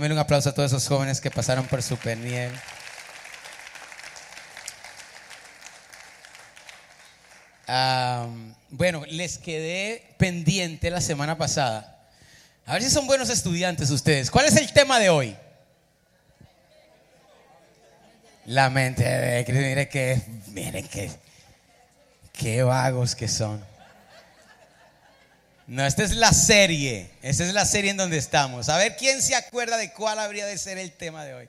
Denme un aplauso a todos esos jóvenes que pasaron por Superniel. bueno, les quedé pendiente la semana pasada. A ver si son buenos estudiantes ustedes. ¿Cuál es el tema de hoy? La mente de Cristo. Miren que, miren que, qué vagos que son. No, esta es la serie. Esta es la serie en donde estamos. A ver quién se acuerda de cuál habría de ser el tema de hoy.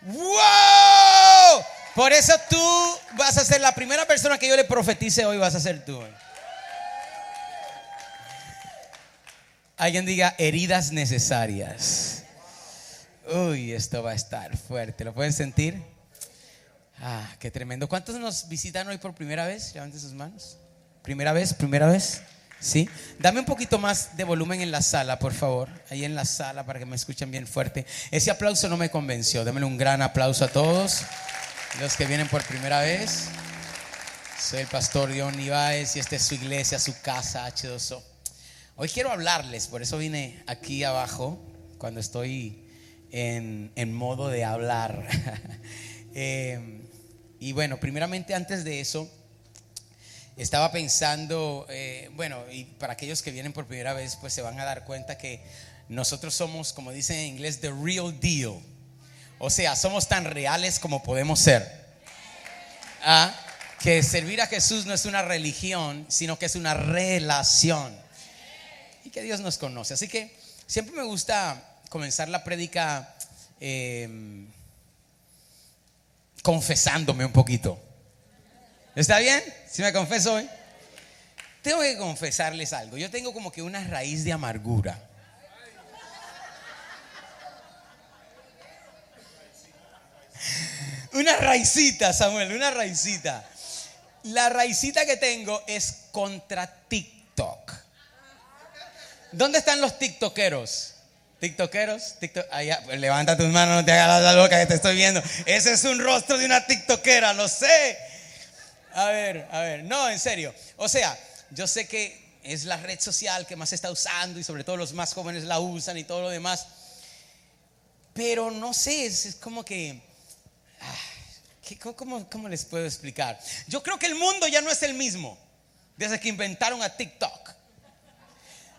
¡Wow! Por eso tú vas a ser la primera persona que yo le profetice hoy, vas a ser tú. Alguien diga heridas necesarias. Uy, esto va a estar fuerte. ¿Lo pueden sentir? Ah, qué tremendo. ¿Cuántos nos visitan hoy por primera vez? Levanten sus manos. ¿Primera vez? ¿Primera vez? ¿Sí? Dame un poquito más de volumen en la sala, por favor. Ahí en la sala para que me escuchen bien fuerte. Ese aplauso no me convenció. Démelo un gran aplauso a todos los que vienen por primera vez. Soy el pastor Dion Ibáez y esta es su iglesia, su casa H2O. Hoy quiero hablarles, por eso vine aquí abajo cuando estoy en, modo de hablar. Eh, y bueno, primeramente antes de eso, estaba pensando, eh, bueno, y para aquellos que vienen por primera vez, pues se van a dar cuenta que nosotros somos, como dicen en inglés, the real deal. O sea, somos tan reales como podemos ser. ¿Ah? Que servir a Jesús no es una religión, sino que es una relación. Y que Dios nos conoce. Así que siempre me gusta comenzar la prédica em, confesándome un poquito. ¿Está bien? Si me confeso hoy. Tengo que confesarles algo. Yo tengo como que una raíz de amargura. Una raicita, Samuel, una raicita. La raicita que tengo es contra TikTok. ¿Dónde están los TikTokeros? TikTokeros, TikTok, allá, levanta tus manos, no te hagas la loca que te estoy viendo. Ese es un rostro de una TikTokera, lo sé. A ver, a ver, no, en serio. O sea, yo sé que es la red social que más se está usando y sobre todo los más jóvenes la usan y todo lo demás. Pero no sé, es como que ¿Cómo, les puedo explicar? Yo creo que el mundo ya no es el mismo desde que inventaron a TikTok.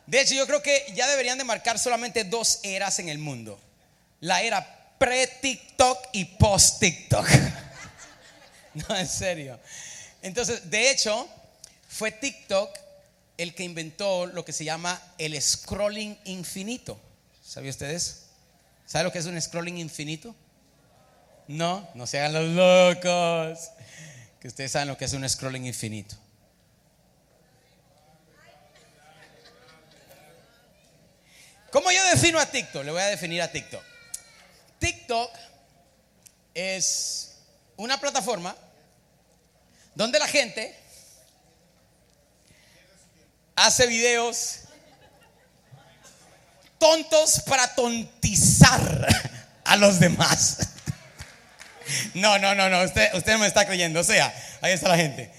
De hecho, yo creo que ya deberían de marcar solamente dos eras en el mundo. La era pre-TikTok y post-TikTok. No, en serio. Entonces, de hecho, fue TikTok el que inventó lo que se llama el scrolling infinito. ¿Sabían ustedes? ¿Sabe lo que es un scrolling infinito? No, no se hagan los locos. Que ustedes saben lo que es un scrolling infinito. ¿Cómo yo defino a TikTok? Le voy a definir a TikTok. TikTok es una plataforma donde la gente hace videos tontos para tontizar a los demás. No, no, no, no, usted, usted me está creyendo. O sea, ahí está la gente.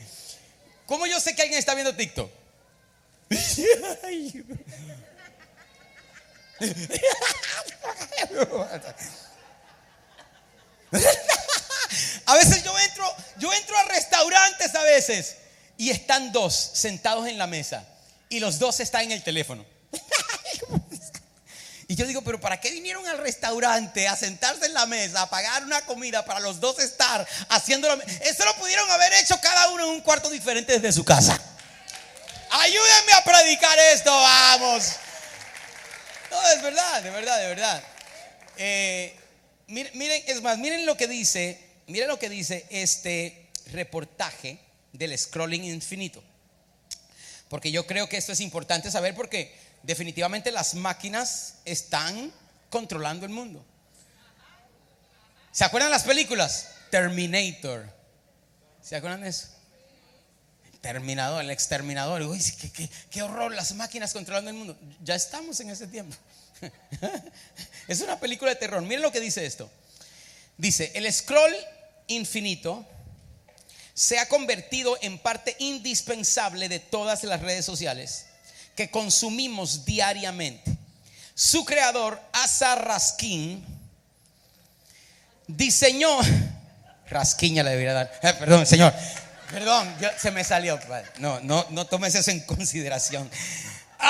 ¿Cómo yo sé que alguien está viendo TikTok? A veces yo entro, yo entro a restaurantes a veces y están dos sentados en la mesa y los dos están en el teléfono. Y yo digo, pero ¿para qué vinieron al restaurante a sentarse en la mesa, a pagar una comida para los dos estar haciéndolo? Eso lo pudieron haber hecho cada uno en un cuarto diferente desde su casa. Ayúdenme a predicar esto, vamos. No, es verdad, de verdad, de verdad. Eh, miren, es más, miren lo que dice, miren lo que dice este reportaje del scrolling infinito. Porque yo creo que esto es importante saber porque definitivamente las máquinas están controlando el mundo. ¿Se acuerdan las películas? Terminator. ¿Se acuerdan de eso? Terminador, el exterminador. Uy, qué, horror, las máquinas controlando el mundo. Ya estamos en ese tiempo. es una película de terror. Miren lo que dice esto. Dice, el scroll infinito se ha convertido en parte indispensable de todas las redes sociales que consumimos diariamente. Su creador Asa Raskin diseñó, rasquiña le debería dar, eh, perdón, señor, perdón, se me salió, no, no, no tomes eso en consideración.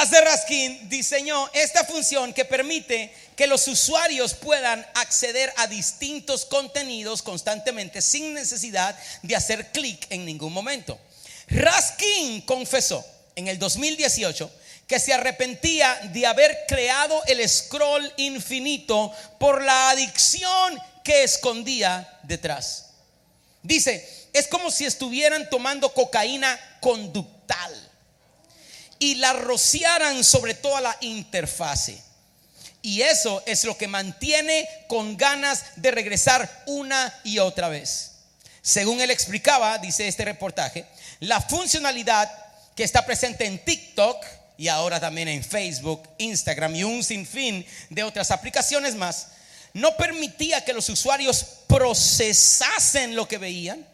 Raskin diseñó esta función que permite que los usuarios puedan acceder a distintos contenidos constantemente sin necesidad de hacer clic en ningún momento. Raskin confesó en el 2018 que se arrepentía de haber creado el scroll infinito por la adicción que escondía detrás. Dice, es como si estuvieran tomando cocaína conductal y la rociaran sobre toda la interfase. Y eso es lo que mantiene con ganas de regresar una y otra vez. Según él explicaba, dice este reportaje, la funcionalidad que está presente en TikTok y ahora también en Facebook, Instagram y un sinfín de otras aplicaciones más, no permitía que los usuarios procesasen lo que veían,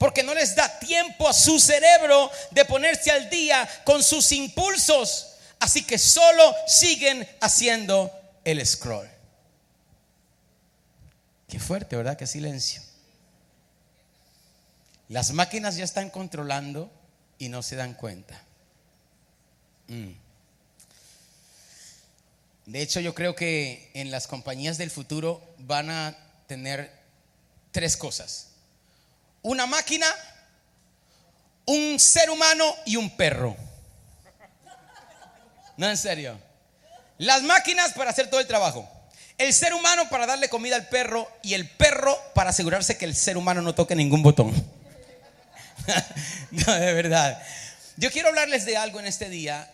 porque no les da tiempo a su cerebro de ponerse al día con sus impulsos, así que solo siguen haciendo el scroll. Qué fuerte, ¿verdad? Qué silencio. Las máquinas ya están controlando y no se dan cuenta. Mm. De hecho, yo creo que en las compañías del futuro van a tener tres cosas. Una máquina, un ser humano y un perro. No, en serio. Las máquinas para hacer todo el trabajo. El ser humano para darle comida al perro y el perro para asegurarse que el ser humano no toque ningún botón. no, de verdad. Yo quiero hablarles de algo en este día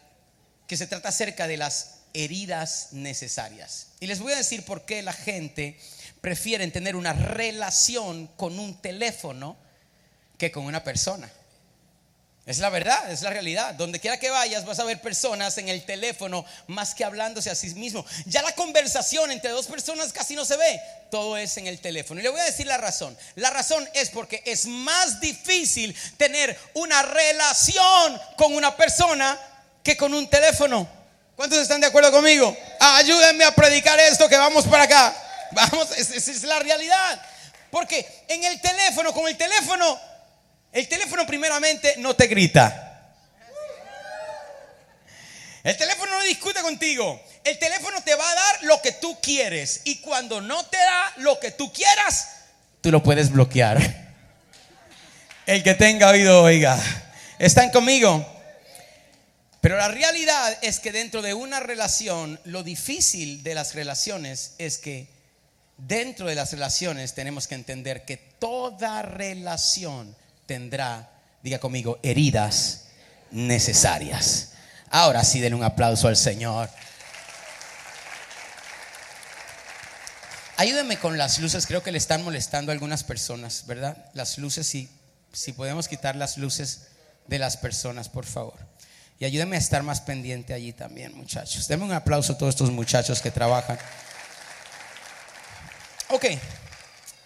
que se trata acerca de las heridas necesarias. Y les voy a decir por qué la gente prefiere tener una relación con un teléfono que con una persona. Es la verdad, es la realidad. Donde quiera que vayas vas a ver personas en el teléfono más que hablándose a sí mismo. Ya la conversación entre dos personas casi no se ve. Todo es en el teléfono. Y le voy a decir la razón. La razón es porque es más difícil tener una relación con una persona que con un teléfono. ¿Cuántos están de acuerdo conmigo? ayúdenme a predicar esto que vamos para acá. Vamos, esa es la realidad. Porque en el teléfono, con el teléfono, el teléfono primeramente no te grita. El teléfono no discute contigo. El teléfono te va a dar lo que tú quieres. Y cuando no te da lo que tú quieras, tú lo puedes bloquear. El que tenga oído, oiga. ¿Están conmigo? Pero la realidad es que dentro de una relación, lo difícil de las relaciones es que dentro de las relaciones tenemos que entender que toda relación tendrá, diga conmigo, heridas necesarias. Ahora sí, denle un aplauso al Señor. Ayúdenme con las luces, creo que le están molestando algunas personas, ¿verdad? Las luces, si podemos quitar las luces de las personas, por favor. Y ayúdenme a estar más pendiente allí también, muchachos. Denme un aplauso a todos estos muchachos que trabajan. Ok,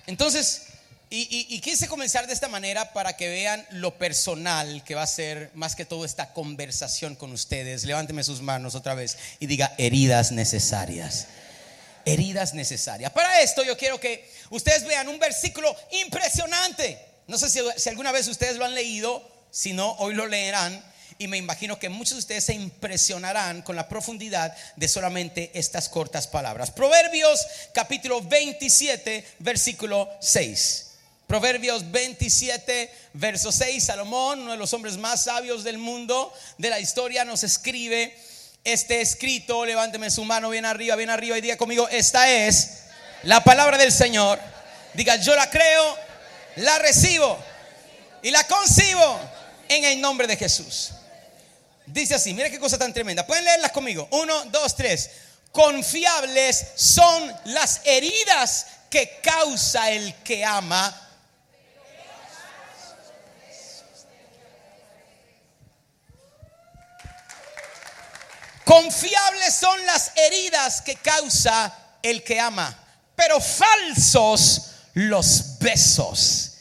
entonces, y, quise comenzar de esta manera para que vean lo personal que va a ser más que todo esta conversación con ustedes. Levánteme sus manos otra vez y diga heridas necesarias. Heridas necesarias. Para esto yo quiero que ustedes vean un versículo impresionante. No sé si, si alguna vez ustedes lo han leído, si no, hoy lo leerán y me imagino que muchos de ustedes se impresionarán con la profundidad de solamente estas cortas palabras. Proverbios capítulo 27, versículo 6. Proverbios 27, verso 6, Salomón, uno de los hombres más sabios del mundo, de la historia, nos escribe este escrito, levánteme su mano bien arriba, bien arriba y diga conmigo, esta es la palabra del Señor. Diga, yo la creo, la recibo y la concibo en el nombre de Jesús. Dice así, mira qué cosa tan tremenda. Pueden leerlas conmigo. Uno, dos, tres. Confiables son las heridas que causa el que ama. Confiables son las heridas que causa el que ama, pero falsos los besos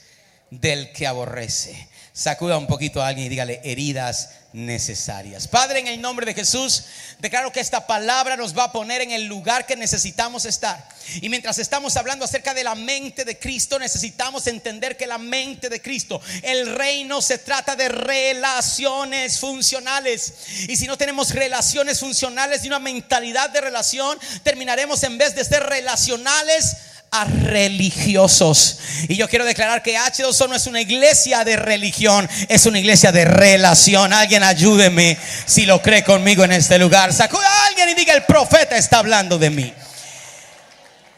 del que aborrece. Sacuda un poquito a alguien y dígale heridas necesarias. Padre, en el nombre de Jesús, declaro que esta palabra nos va a poner en el lugar que necesitamos estar. Y mientras estamos hablando acerca de la mente de Cristo, necesitamos entender que la mente de Cristo, el reino se trata de relaciones funcionales. Y si no tenemos relaciones funcionales y una mentalidad de relación, terminaremos en vez de ser relacionales a religiosos. Y yo quiero declarar que H2O no es una iglesia de religión, es una iglesia de relación. Alguien ayúdeme si lo cree conmigo en este lugar. Sacuda a alguien y diga, el profeta está hablando de mí.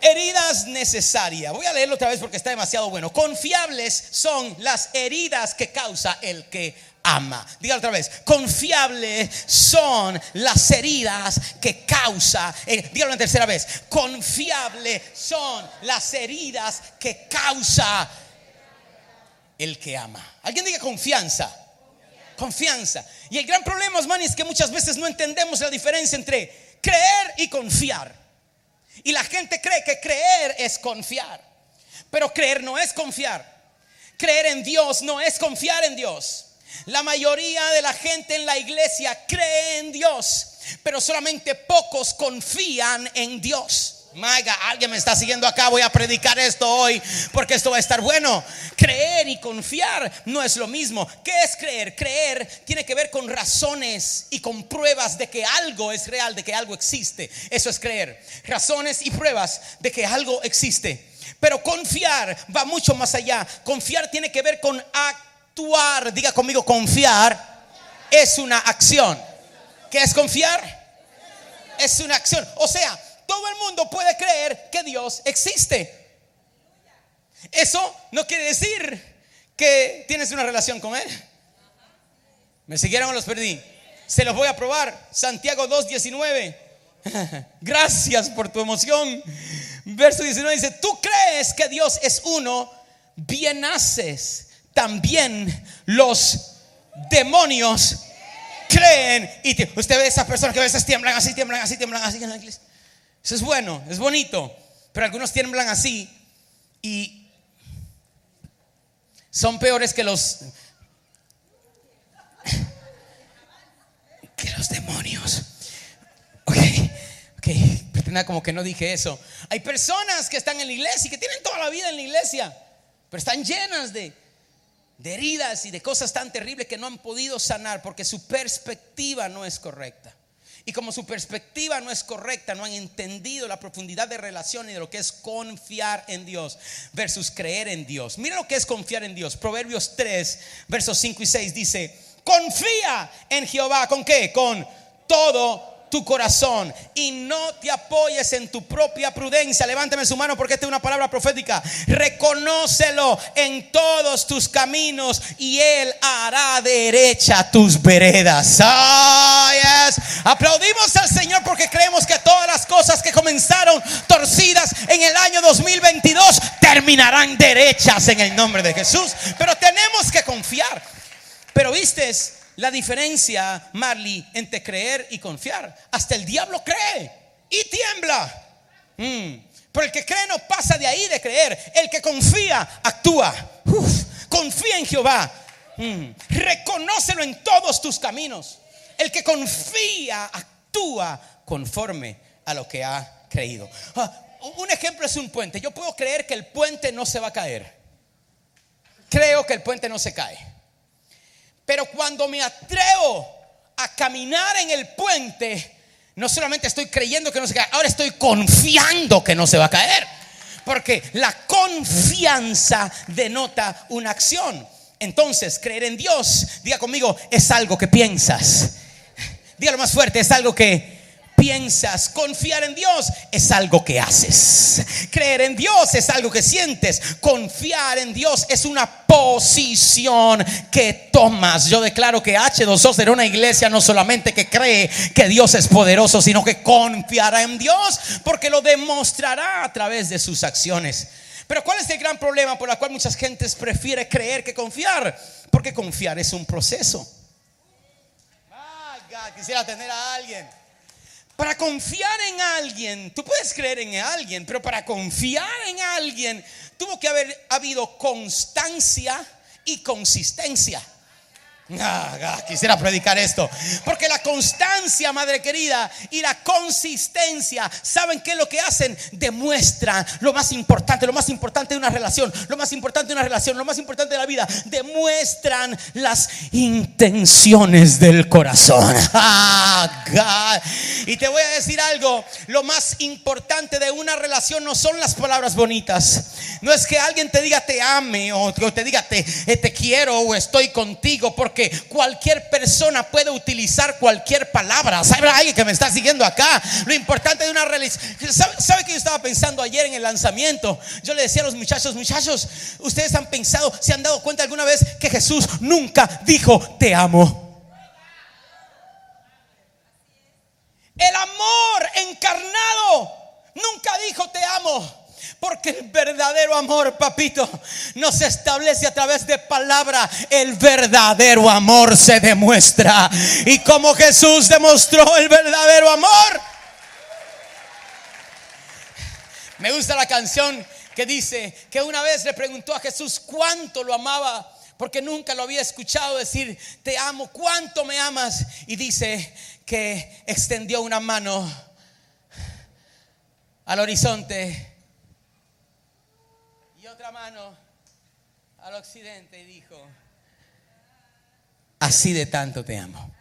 Heridas necesarias. Voy a leerlo otra vez porque está demasiado bueno. Confiables son las heridas que causa el que ama. Diga otra vez, confiables son las heridas que causa, eh, dígalo una tercera vez, confiables son las heridas que causa el que ama. Alguien diga confianza. Confianza. Y el gran problema, hermano, es que muchas veces no entendemos la diferencia entre creer y confiar. Y la gente cree que creer es confiar. Pero creer no es confiar. Creer en Dios no es confiar en Dios. La mayoría de la gente en la iglesia cree en Dios, pero solamente pocos confían en Dios. Maiga, alguien me está siguiendo acá, voy a predicar esto hoy porque esto va a estar bueno. Creer y confiar no es lo mismo. ¿Qué es creer? Creer tiene que ver con razones y con pruebas de que algo es real, de que algo existe. Eso es creer. Razones y pruebas de que algo existe. Pero confiar va mucho más allá. Confiar tiene que ver con actos actuar, diga conmigo, confiar es una acción. ¿Qué es confiar? Es una acción. O sea, todo el mundo puede creer que Dios existe. Eso no quiere decir que tienes una relación con Él. ¿Me siguieron o los perdí? Se los voy a probar. Santiago 2.19. Gracias por tu emoción. Verso 19 dice, tú crees que Dios es uno, bien haces también los demonios creen. Y usted ve a esas personas que a veces tiemblan así, tiemblan así, tiemblan así en la. Eso es bueno, es bonito. Pero algunos tiemblan así y son peores que los que los demonios. Ok, ok, pretenda como que no dije eso. Hay personas que están en la iglesia y que tienen toda la vida en la iglesia, pero están llenas de de heridas y de cosas tan terribles que no han podido sanar porque su perspectiva no es correcta. Y como su perspectiva no es correcta, no han entendido la profundidad de relación y de lo que es confiar en Dios versus creer en Dios. Mira lo que es confiar en Dios. Proverbios 3, versos 5 y 6 dice, confía en Jehová. ¿Con qué? Con todo tu corazón y no te apoyes en tu propia prudencia. Levánteme su mano porque esta es una palabra profética. Reconócelo en todos tus caminos y Él hará derecha tus veredas. Aplaudimos al Señor porque creemos que todas las cosas que comenzaron torcidas en el año 2022 terminarán derechas en el nombre de Jesús. Pero tenemos que confiar. Pero vistes la diferencia, Marley, entre creer y confiar. Hasta el diablo cree y tiembla. Mm. Pero el que cree no pasa de ahí de creer. El que confía, actúa. confía en Jehová. Mm. Reconócelo en todos tus caminos. El que confía, actúa conforme a lo que ha creído. Ah, un ejemplo es un puente. Yo puedo creer que el puente no se va a caer. Creo que el puente no se cae. Pero cuando me atrevo a caminar en el puente, no solamente estoy creyendo que no se cae, ahora estoy confiando que no se va a caer. Porque la confianza denota una acción. Entonces, creer en Dios, diga conmigo, es algo que piensas. Dígalo más fuerte, es algo que piensas. Confiar en Dios es algo que haces. Creer en Dios es algo que sientes. Confiar en Dios es una posición que tomas. Yo declaro que H2O será una iglesia no solamente que cree que Dios es poderoso, sino que confiará en Dios porque lo demostrará a través de sus acciones. Pero ¿cuál es el gran problema por el cual muchas gentes prefiere creer que confiar? Porque confiar es un proceso. quisiera tener a alguien para confiar en alguien, tú puedes creer en alguien, pero para confiar en alguien tuvo que haber habido constancia y consistencia. Ah, ah, quisiera predicar esto. Porque la constancia, madre querida, y la consistencia, ¿saben qué es lo que hacen? Demuestran lo más importante, lo más importante de una relación, lo más importante de una relación, lo más importante de la vida. Demuestran las intenciones del corazón. Ah, y te voy a decir algo, lo más importante de una relación no son las palabras bonitas. No es que alguien te diga te ame o te diga te, eh, te quiero o estoy contigo, porque cualquier persona puede utilizar cualquier palabra. ¿Sabe alguien que me está siguiendo acá? Lo importante de una relación. ¿Sabe, que yo estaba pensando ayer en el lanzamiento? Yo le decía a los muchachos, muchachos, ustedes han pensado, se han dado cuenta alguna vez que Jesús nunca dijo te amo. El amor encarnado nunca dijo te amo. Porque el verdadero amor, papito, no se establece a través de palabra. El verdadero amor se demuestra. Y como Jesús demostró el verdadero amor. Me gusta la canción que dice que una vez le preguntó a Jesús cuánto lo amaba. Porque nunca lo había escuchado decir, te amo, cuánto me amas. Y dice que extendió una mano al horizonte mano al occidente y dijo, así de tanto te amo.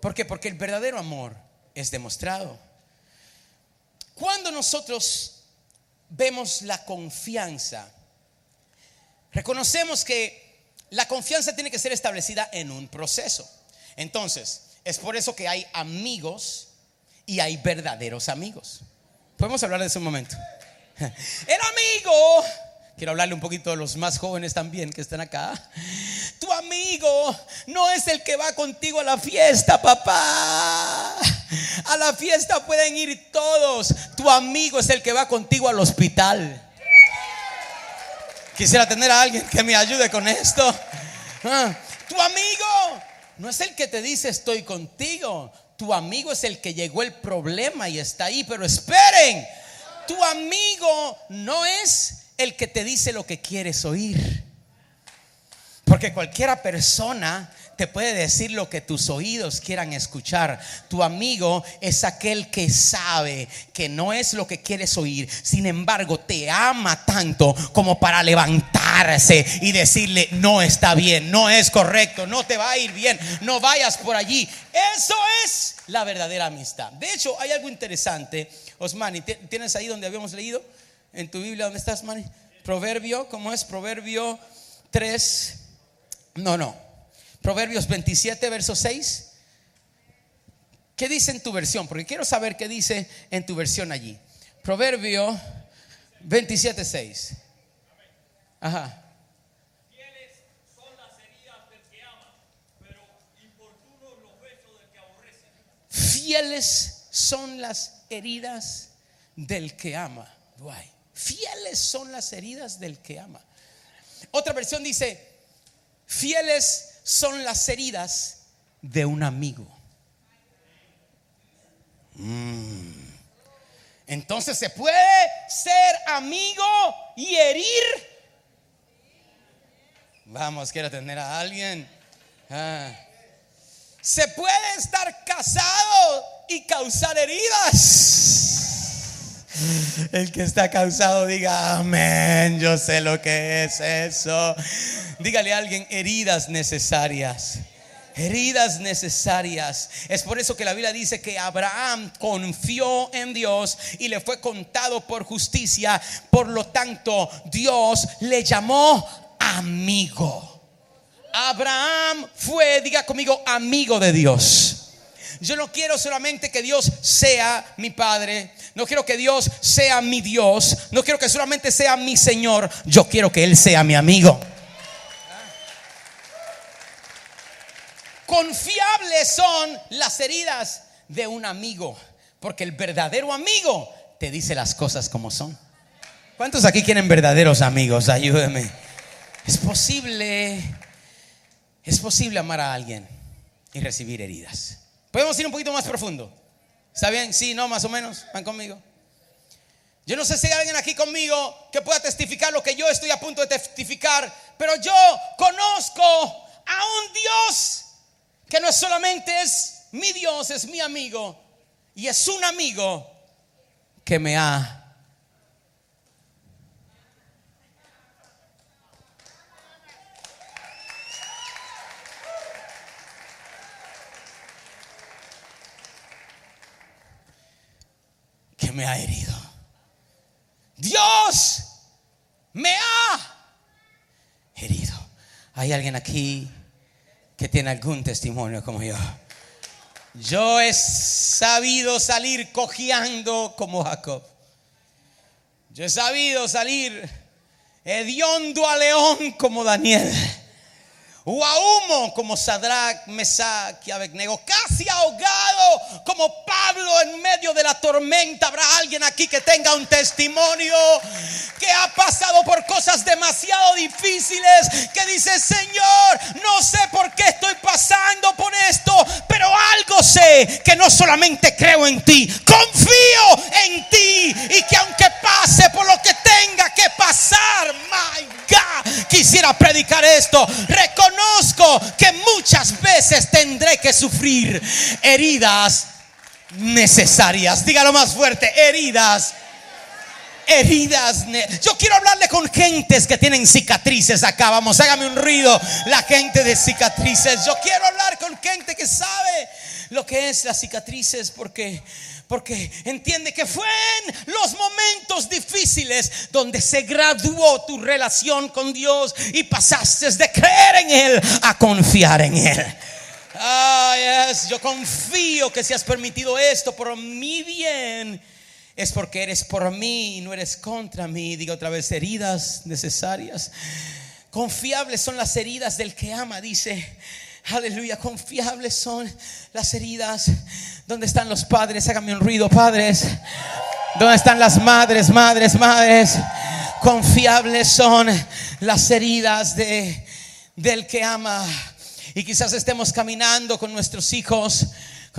¿Por qué? Porque el verdadero amor es demostrado. Cuando nosotros vemos la confianza, reconocemos que la confianza tiene que ser establecida en un proceso. Entonces, es por eso que hay amigos y hay verdaderos amigos. Podemos hablar de eso un momento. El amigo Quiero hablarle un poquito de los más jóvenes también que están acá. Tu amigo no es el que va contigo a la fiesta, papá. A la fiesta pueden ir todos. Tu amigo es el que va contigo al hospital. Quisiera tener a alguien que me ayude con esto. Ah, tu amigo no es el que te dice estoy contigo. Tu amigo es el que llegó el problema y está ahí. Pero esperen, tu amigo no es el que te dice lo que quieres oír. Porque cualquiera persona te puede decir lo que tus oídos quieran escuchar. Tu amigo es aquel que sabe que no es lo que quieres oír. Sin embargo, te ama tanto como para levantarse y decirle, no está bien, no es correcto, no te va a ir bien, no vayas por allí. Eso es la verdadera amistad. De hecho, hay algo interesante. Osmani, ¿tienes ahí donde habíamos leído? En tu Biblia, ¿dónde estás, Mani? Proverbio, ¿cómo es? Proverbio 3, no, no. Proverbios 27, verso 6. ¿Qué dice en tu versión? Porque quiero saber qué dice en tu versión allí. Proverbio 27, 6. Ajá. Fieles son las heridas del que ama, pero Fieles son las heridas del que ama. Otra versión dice, fieles son las heridas de un amigo. Mm. Entonces se puede ser amigo y herir. Vamos, quiero tener a alguien. Ah. Se puede estar casado y causar heridas. El que está causado diga amén. Yo sé lo que es eso. Dígale a alguien heridas necesarias. Heridas necesarias. Es por eso que la Biblia dice que Abraham confió en Dios y le fue contado por justicia. Por lo tanto, Dios le llamó amigo. Abraham fue, diga conmigo, amigo de Dios. Yo no quiero solamente que Dios sea mi Padre, no quiero que Dios sea mi Dios, no quiero que solamente sea mi Señor, yo quiero que Él sea mi amigo. Confiables son las heridas de un amigo, porque el verdadero amigo te dice las cosas como son. ¿Cuántos aquí quieren verdaderos amigos? Ayúdeme. Es posible, es posible amar a alguien y recibir heridas. Podemos ir un poquito más profundo. ¿Está bien? Sí, no, más o menos. Van conmigo. Yo no sé si hay alguien aquí conmigo que pueda testificar lo que yo estoy a punto de testificar, pero yo conozco a un Dios que no solamente es mi Dios, es mi amigo y es un amigo que me ha me ha herido. Dios me ha herido. ¿Hay alguien aquí que tiene algún testimonio como yo? Yo he sabido salir cojeando como Jacob. Yo he sabido salir hediondo a león como Daniel o a humo como Sadrach, Mesach y Abednego, casi ahogado como Pablo en medio de la tormenta. Habrá alguien aquí que tenga un testimonio que ha pasado por cosas demasiado difíciles, que dice, Señor, no sé por qué estoy pasando por esto, pero algo sé, que no solamente creo en ti, confío en ti y que aunque pase por lo que tenga que pasar, my God, quisiera predicar esto, Conozco que muchas veces tendré que sufrir heridas necesarias. Dígalo más fuerte, heridas heridas. Yo quiero hablarle con gentes que tienen cicatrices acá. Vamos, hágame un ruido. La gente de cicatrices. Yo quiero hablar con gente que sabe lo que es las cicatrices porque porque entiende que fue en los momentos difíciles donde se graduó tu relación con Dios y pasaste de creer en Él a confiar en Él. Ah, yo confío que si has permitido esto por mi bien, es porque eres por mí y no eres contra mí. Digo otra vez, heridas necesarias. Confiables son las heridas del que ama, dice Aleluya, confiables son las heridas. ¿Dónde están los padres? Hágame un ruido, padres. ¿Dónde están las madres, madres, madres? Confiables son las heridas de, del que ama. Y quizás estemos caminando con nuestros hijos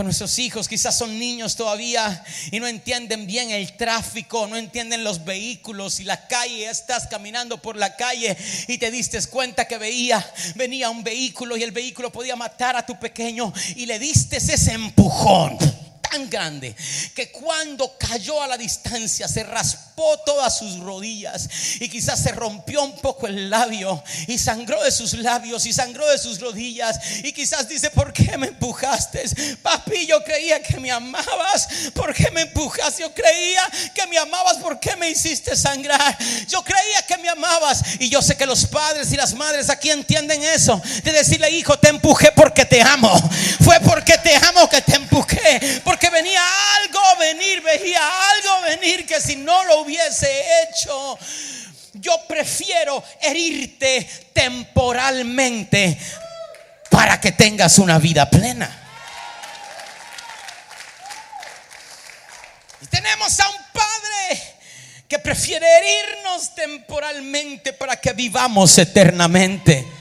con nuestros hijos, quizás son niños todavía y no entienden bien el tráfico, no entienden los vehículos y la calle, estás caminando por la calle y te diste cuenta que veía, venía un vehículo y el vehículo podía matar a tu pequeño y le diste ese empujón tan grande que cuando cayó a la distancia se raspó todas sus rodillas y quizás se rompió un poco el labio y sangró de sus labios y sangró de sus rodillas y quizás dice, ¿por qué me empujaste? Papi, yo creía que me amabas, ¿por qué me empujaste? Yo creía que me amabas, ¿por qué me hiciste sangrar? Yo creía que me amabas y yo sé que los padres y las madres aquí entienden eso, de decirle, hijo, te empujé porque te amo, fue porque te amo que te empujé, que venía algo venir, veía algo venir que si no lo hubiese hecho, yo prefiero herirte temporalmente para que tengas una vida plena. Y tenemos a un Padre que prefiere herirnos temporalmente para que vivamos eternamente.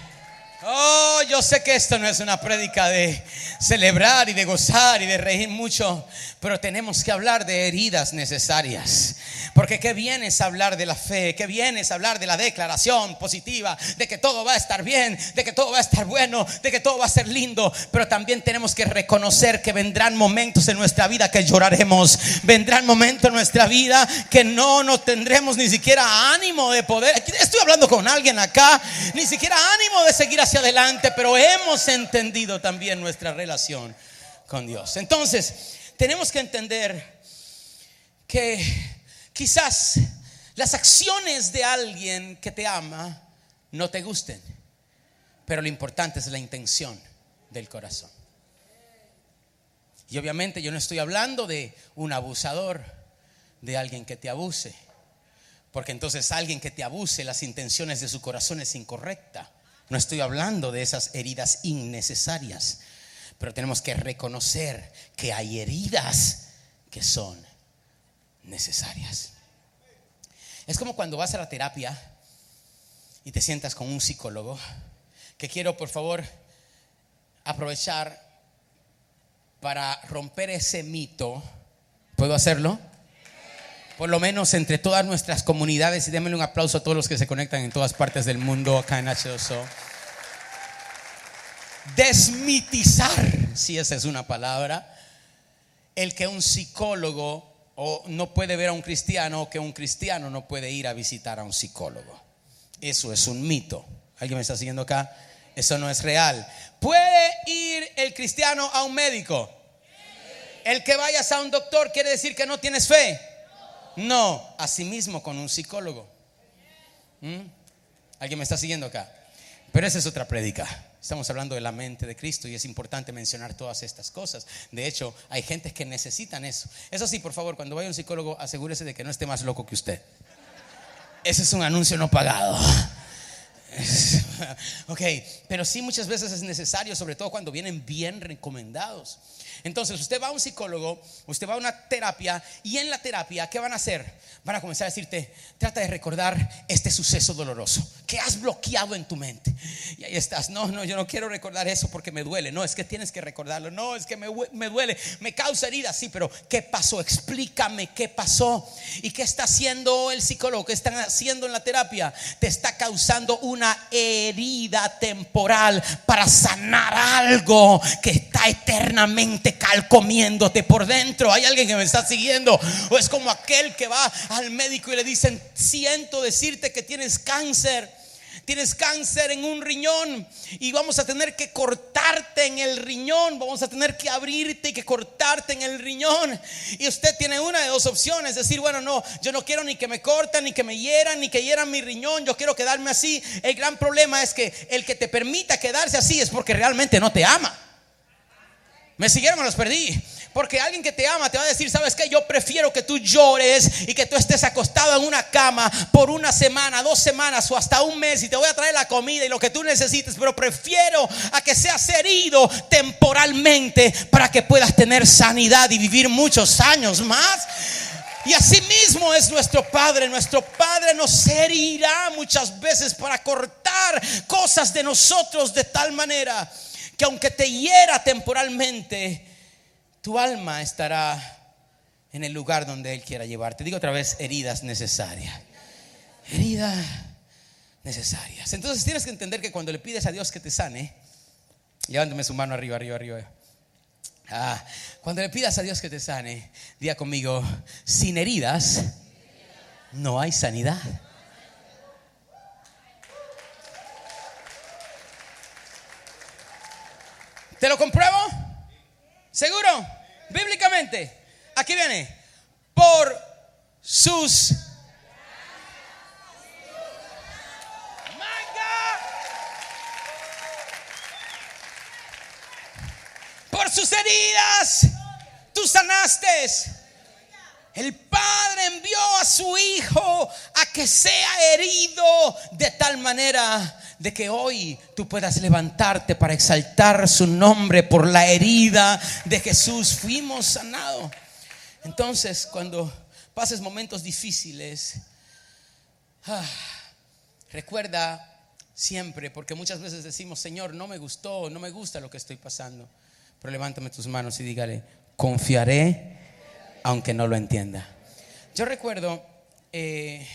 Oh, yo sé que esto no es una prédica de celebrar y de gozar y de reír mucho, pero tenemos que hablar de heridas necesarias. Porque qué bien es hablar de la fe, qué bien es hablar de la declaración positiva, de que todo va a estar bien, de que todo va a estar bueno, de que todo va a ser lindo, pero también tenemos que reconocer que vendrán momentos en nuestra vida que lloraremos, vendrán momentos en nuestra vida que no nos tendremos ni siquiera ánimo de poder. Estoy hablando con alguien acá, ni siquiera ánimo de seguir hacia adelante, pero hemos entendido también nuestra relación con Dios. Entonces, tenemos que entender que Quizás las acciones de alguien que te ama no te gusten, pero lo importante es la intención del corazón. Y obviamente yo no estoy hablando de un abusador, de alguien que te abuse, porque entonces alguien que te abuse, las intenciones de su corazón es incorrecta. No estoy hablando de esas heridas innecesarias, pero tenemos que reconocer que hay heridas que son necesarias. Es como cuando vas a la terapia y te sientas con un psicólogo, que quiero por favor aprovechar para romper ese mito. ¿Puedo hacerlo? Por lo menos entre todas nuestras comunidades y démosle un aplauso a todos los que se conectan en todas partes del mundo acá en H2O. Desmitizar, si esa es una palabra, el que un psicólogo o no puede ver a un cristiano o que un cristiano no puede ir a visitar a un psicólogo. Eso es un mito. ¿Alguien me está siguiendo acá? Eso no es real. ¿Puede ir el cristiano a un médico? El que vayas a un doctor quiere decir que no tienes fe. No, asimismo con un psicólogo. ¿Mm? ¿Alguien me está siguiendo acá? Pero esa es otra prédica. Estamos hablando de la mente de Cristo y es importante mencionar todas estas cosas. De hecho, hay gente que necesitan eso. Eso sí, por favor, cuando vaya un psicólogo, asegúrese de que no esté más loco que usted. Ese es un anuncio no pagado. Ok, pero sí muchas veces es necesario, sobre todo cuando vienen bien recomendados. Entonces usted va a un psicólogo, usted va a una terapia y en la terapia, ¿qué van a hacer? Van a comenzar a decirte, trata de recordar este suceso doloroso que has bloqueado en tu mente. Y ahí estás, no, no, yo no quiero recordar eso porque me duele. No, es que tienes que recordarlo. No, es que me, me duele, me causa herida, sí, pero ¿qué pasó? Explícame qué pasó. ¿Y qué está haciendo el psicólogo? ¿Qué están haciendo en la terapia? Te está causando una herida temporal para sanar algo que está eternamente calcomiéndote por dentro. Hay alguien que me está siguiendo. O es como aquel que va al médico y le dicen, siento decirte que tienes cáncer. Tienes cáncer en un riñón y vamos a tener que cortarte en el riñón. Vamos a tener que abrirte y que cortarte en el riñón. Y usted tiene una de dos opciones. Decir, bueno, no, yo no quiero ni que me corten, ni que me hieran, ni que hieran mi riñón. Yo quiero quedarme así. El gran problema es que el que te permita quedarse así es porque realmente no te ama. Me siguieron o los perdí. Porque alguien que te ama te va a decir, ¿sabes qué? Yo prefiero que tú llores y que tú estés acostado en una cama por una semana, dos semanas o hasta un mes y te voy a traer la comida y lo que tú necesites, pero prefiero a que seas herido temporalmente para que puedas tener sanidad y vivir muchos años más. Y así mismo es nuestro Padre. Nuestro Padre nos herirá muchas veces para cortar cosas de nosotros de tal manera que aunque te hiera temporalmente, tu alma estará en el lugar donde Él quiera llevarte. Digo otra vez, heridas necesarias. Heridas necesarias. Entonces tienes que entender que cuando le pides a Dios que te sane, llevándome su mano arriba, arriba, arriba. Ah, cuando le pidas a Dios que te sane, diga conmigo, sin heridas no hay sanidad. ¿Te lo compruebo? ¿Seguro? Bíblicamente. Aquí viene. Por sus... Por sus heridas, tú sanaste. El Padre envió a su Hijo a que sea herido de tal manera de que hoy tú puedas levantarte para exaltar su nombre por la herida de Jesús. Fuimos sanados. Entonces, cuando pases momentos difíciles, ah, recuerda siempre, porque muchas veces decimos, Señor, no me gustó, no me gusta lo que estoy pasando. Pero levántame tus manos y dígale, confiaré aunque no lo entienda. Yo recuerdo eh,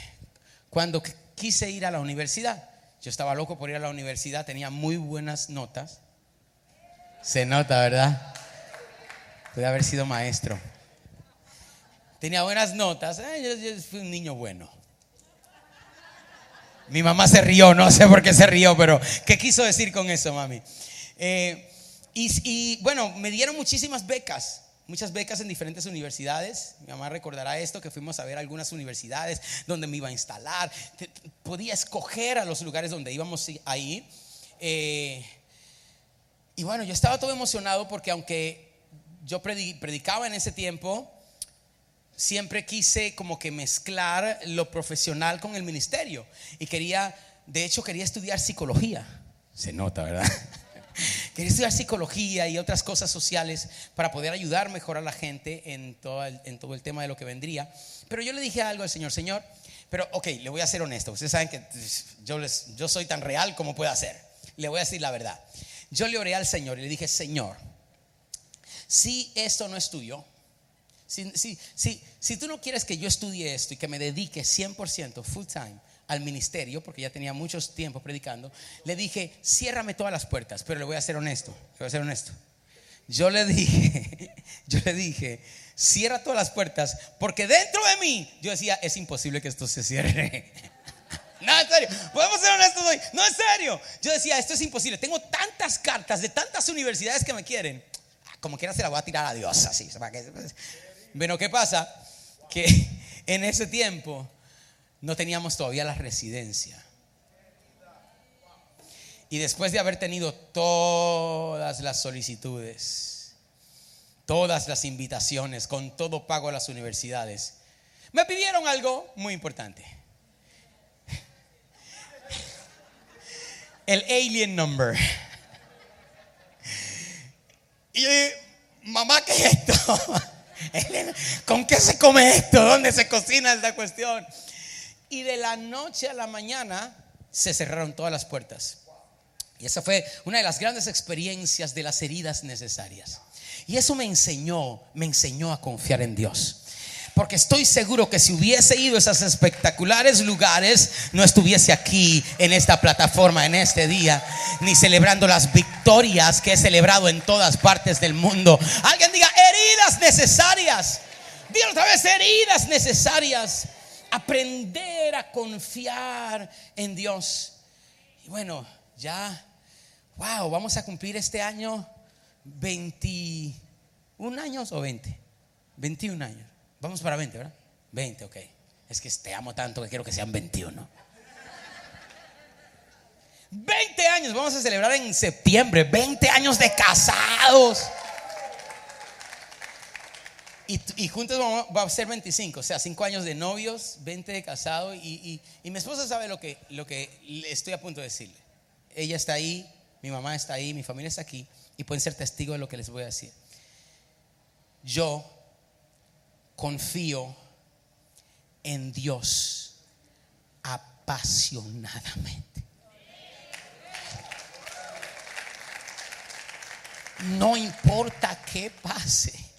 cuando quise ir a la universidad. Yo estaba loco por ir a la universidad, tenía muy buenas notas. Se nota, ¿verdad? Pude haber sido maestro. Tenía buenas notas. Eh, yo, fui un niño bueno. Mi mamá se rió, no sé por qué se rió, pero ¿qué quiso decir con eso, mami? Eh, y bueno, me dieron muchísimas becas muchas becas en diferentes universidades. Mi mamá recordará esto, que fuimos a ver algunas universidades donde me iba a instalar. Podía escoger a los lugares donde íbamos a ir. Eh, y bueno, yo estaba todo emocionado porque aunque yo predicaba en ese tiempo, siempre quise como que mezclar lo profesional con el ministerio. Y quería, de hecho, quería estudiar psicología. Se nota, ¿verdad? Quería estudiar psicología y otras cosas sociales para poder ayudar mejor a la gente en todo, el, en todo el tema de lo que vendría. Pero yo le dije algo al Señor, Señor, pero ok, le voy a ser honesto. Ustedes saben que yo, les, yo soy tan real como pueda ser. Le voy a decir la verdad. Yo le oré al Señor y le dije, Señor, si esto no es tuyo, si, si, si, si tú no quieres que yo estudie esto y que me dedique 100% full time al ministerio, porque ya tenía muchos tiempos predicando, le dije, ciérrame todas las puertas, pero le voy a ser honesto, le voy a ser honesto. Yo le dije, yo le dije, cierra todas las puertas, porque dentro de mí yo decía, es imposible que esto se cierre. No, en serio, podemos ser honestos hoy. No, en serio. Yo decía, esto es imposible. Tengo tantas cartas de tantas universidades que me quieren. Como quiera se la voy a tirar a Dios, así. Bueno, ¿qué pasa? Que en ese tiempo no teníamos todavía la residencia. Y después de haber tenido todas las solicitudes, todas las invitaciones, con todo pago a las universidades, me pidieron algo muy importante. El alien number. Y yo dije, mamá, ¿qué es esto? ¿Con qué se come esto? ¿Dónde se cocina esta cuestión? Y de la noche a la mañana se cerraron todas las puertas. Y esa fue una de las grandes experiencias de las heridas necesarias. Y eso me enseñó, me enseñó a confiar en Dios. Porque estoy seguro que si hubiese ido a esos espectaculares lugares, no estuviese aquí en esta plataforma en este día, ni celebrando las victorias que he celebrado en todas partes del mundo. Alguien diga, heridas necesarias. Dígalo otra vez, heridas necesarias. Aprender a confiar en Dios. Y bueno, ya, wow, vamos a cumplir este año 21 años o 20. 21 años. Vamos para 20, ¿verdad? 20, ok. Es que te amo tanto que quiero que sean 21. 20 años, vamos a celebrar en septiembre, 20 años de casados. Y, juntos vamos, a ser 25, o sea, 5 años de novios, 20 de casados. Y, mi esposa sabe lo que, lo que estoy a punto de decirle. Ella está ahí, mi mamá está ahí, mi familia está aquí y pueden ser testigos de lo que les voy a decir. Yo confío en Dios apasionadamente. No importa qué pase.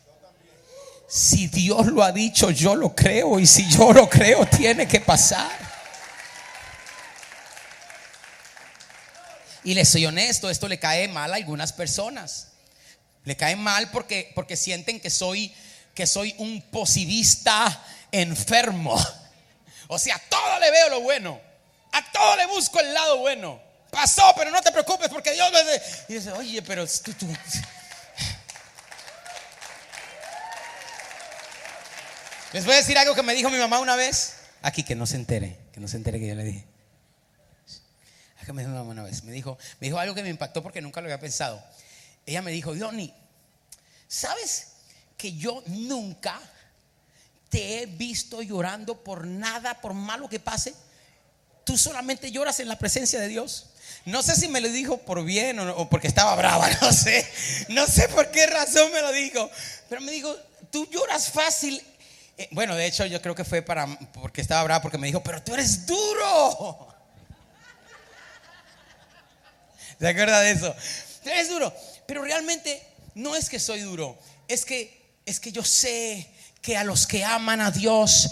Si Dios lo ha dicho, yo lo creo. Y si yo lo creo, tiene que pasar. Y les soy honesto, esto le cae mal a algunas personas. Le cae mal porque, porque sienten que soy que soy un positivista enfermo. O sea, a todo le veo lo bueno. A todo le busco el lado bueno. Pasó, pero no te preocupes porque Dios me... Y dice, oye, pero tú... Les voy a decir algo que me dijo mi mamá una vez. Aquí, que no se entere, que no se entere que yo le dije. Que me dijo mamá una vez. Me dijo, me dijo algo que me impactó porque nunca lo había pensado. Ella me dijo, Donny, ¿sabes que yo nunca te he visto llorando por nada, por malo que pase. Tú solamente lloras en la presencia de Dios. No sé si me lo dijo por bien o, porque estaba brava, no sé. No sé por qué razón me lo dijo. Pero me dijo, tú lloras fácil. Eh, bueno, de hecho yo creo que fue para porque estaba brava porque me dijo, pero tú eres duro. ¿Se acuerda de eso? Tú eres duro. Pero realmente no es que soy duro, es que es que yo sé que a los que aman a Dios,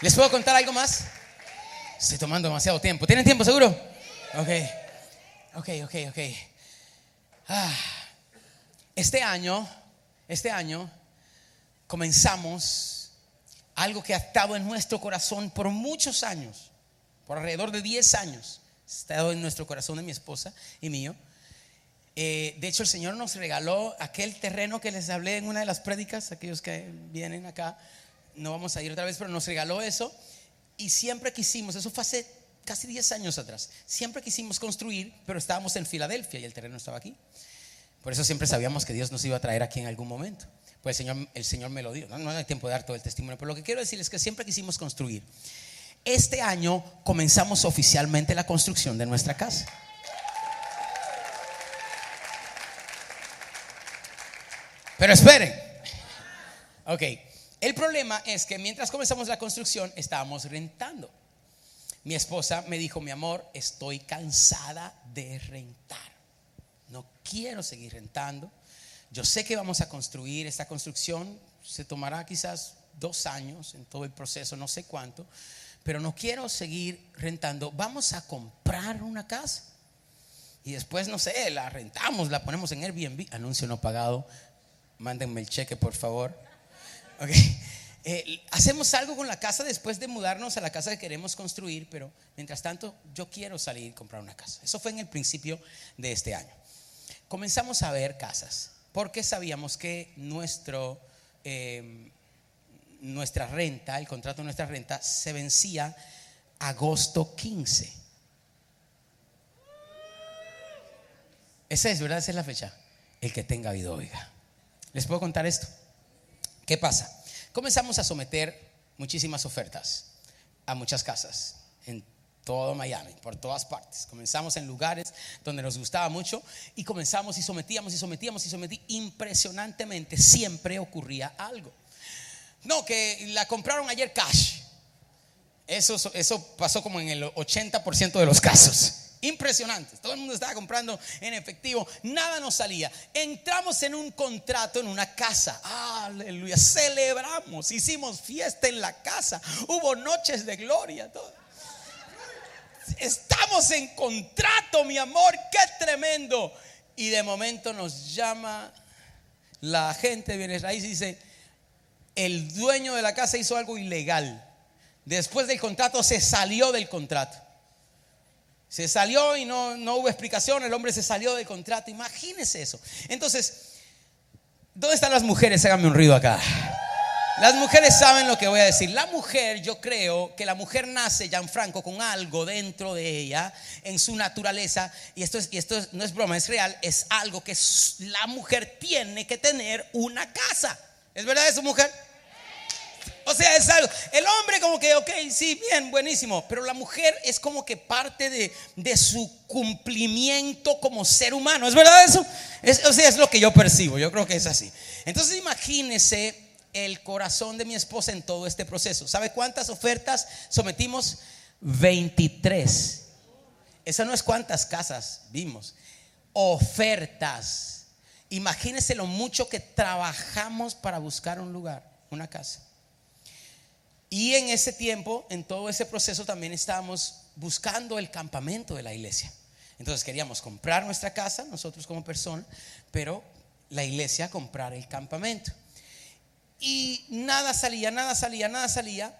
¿Les puedo contar algo más? Estoy tomando demasiado tiempo. ¿Tienen tiempo seguro? Ok, ok, ok, ok. Ah. Este año, este año, comenzamos algo que ha estado en nuestro corazón por muchos años, por alrededor de 10 años estado en nuestro corazón de mi esposa y mío. Eh, de hecho, el Señor nos regaló aquel terreno que les hablé en una de las prédicas, aquellos que vienen acá, no vamos a ir otra vez, pero nos regaló eso. Y siempre quisimos, eso fue hace casi 10 años atrás, siempre quisimos construir, pero estábamos en Filadelfia y el terreno estaba aquí. Por eso siempre sabíamos que Dios nos iba a traer aquí en algún momento. Pues el Señor, el Señor me lo dio. No, no hay tiempo de dar todo el testimonio, pero lo que quiero decir es que siempre quisimos construir. Este año comenzamos oficialmente la construcción de nuestra casa. Pero esperen. Ok, el problema es que mientras comenzamos la construcción estábamos rentando. Mi esposa me dijo, mi amor, estoy cansada de rentar. No quiero seguir rentando. yo sé que vamos a construir esta construcción, se tomará quizás dos años en todo el proceso, no sé cuánto, pero no quiero seguir rentando, vamos a comprar una casa. Y después, no sé, la rentamos, la ponemos en Airbnb, anuncio no pagado, mándenme el cheque por favor. Eh, hacemos algo con la casa después de mudarnos a la casa que queremos construir, pero mientras tanto yo quiero salir y comprar una casa. Eso fue en el principio de este año. Comenzamos a ver casas porque sabíamos que nuestro, em, nuestra renta, el contrato de nuestra renta, se vencía agosto 15. Esa es, ¿verdad? Esa es la fecha. El que tenga oído, oiga. ¿Les puedo contar esto? ¿Qué pasa? Comenzamos a someter muchísimas ofertas a muchas casas en todo Miami, por todas partes. Comenzamos en lugares donde nos gustaba mucho y comenzamos y sometíamos y sometíamos y sometíamos. Impresionantemente siempre ocurría algo. No, que la compraron ayer cash. Eso, eso pasó como en el 80% de los casos. Impresionante. Todo el mundo estaba comprando en efectivo. Nada nos salía. Entramos en un contrato en una casa. Aleluya. Celebramos. Hicimos fiesta en la casa. Hubo noches de gloria. Estamos en contrato, mi amor. Qué tremendo. Y de momento nos llama la gente de bienes raíces y dice, el dueño de la casa hizo algo ilegal. Después del contrato se salió del contrato. Se salió y no, no hubo explicación, el hombre se salió del contrato. Imagínese eso. Entonces, ¿dónde están las mujeres? Háganme un ruido acá. Las mujeres saben lo que voy a decir. La mujer, yo creo que la mujer nace, Gianfranco, con algo dentro de ella, en su naturaleza, y esto, es, y esto no es broma, es real, es algo que la mujer tiene que tener una casa. ¿Es verdad eso, mujer? O sea, es algo. El hombre como que, ok, sí, bien, buenísimo. Pero la mujer es como que parte de, su cumplimiento como ser humano. ¿Es verdad eso? Es, o sea, es lo que yo percibo. Yo creo que es así. Entonces imagínese el corazón de mi esposa en todo este proceso. ¿Sabe cuántas ofertas sometimos? 23. Esa no es cuántas casas vimos. Ofertas. Imagínese lo mucho que trabajamos para buscar un lugar, una casa. Y en ese tiempo, en todo ese proceso, también estábamos buscando el campamento de la iglesia. Entonces queríamos comprar nuestra casa, nosotros como persona, pero la iglesia comprar el campamento. Y nada salía, nada salía, nada salía.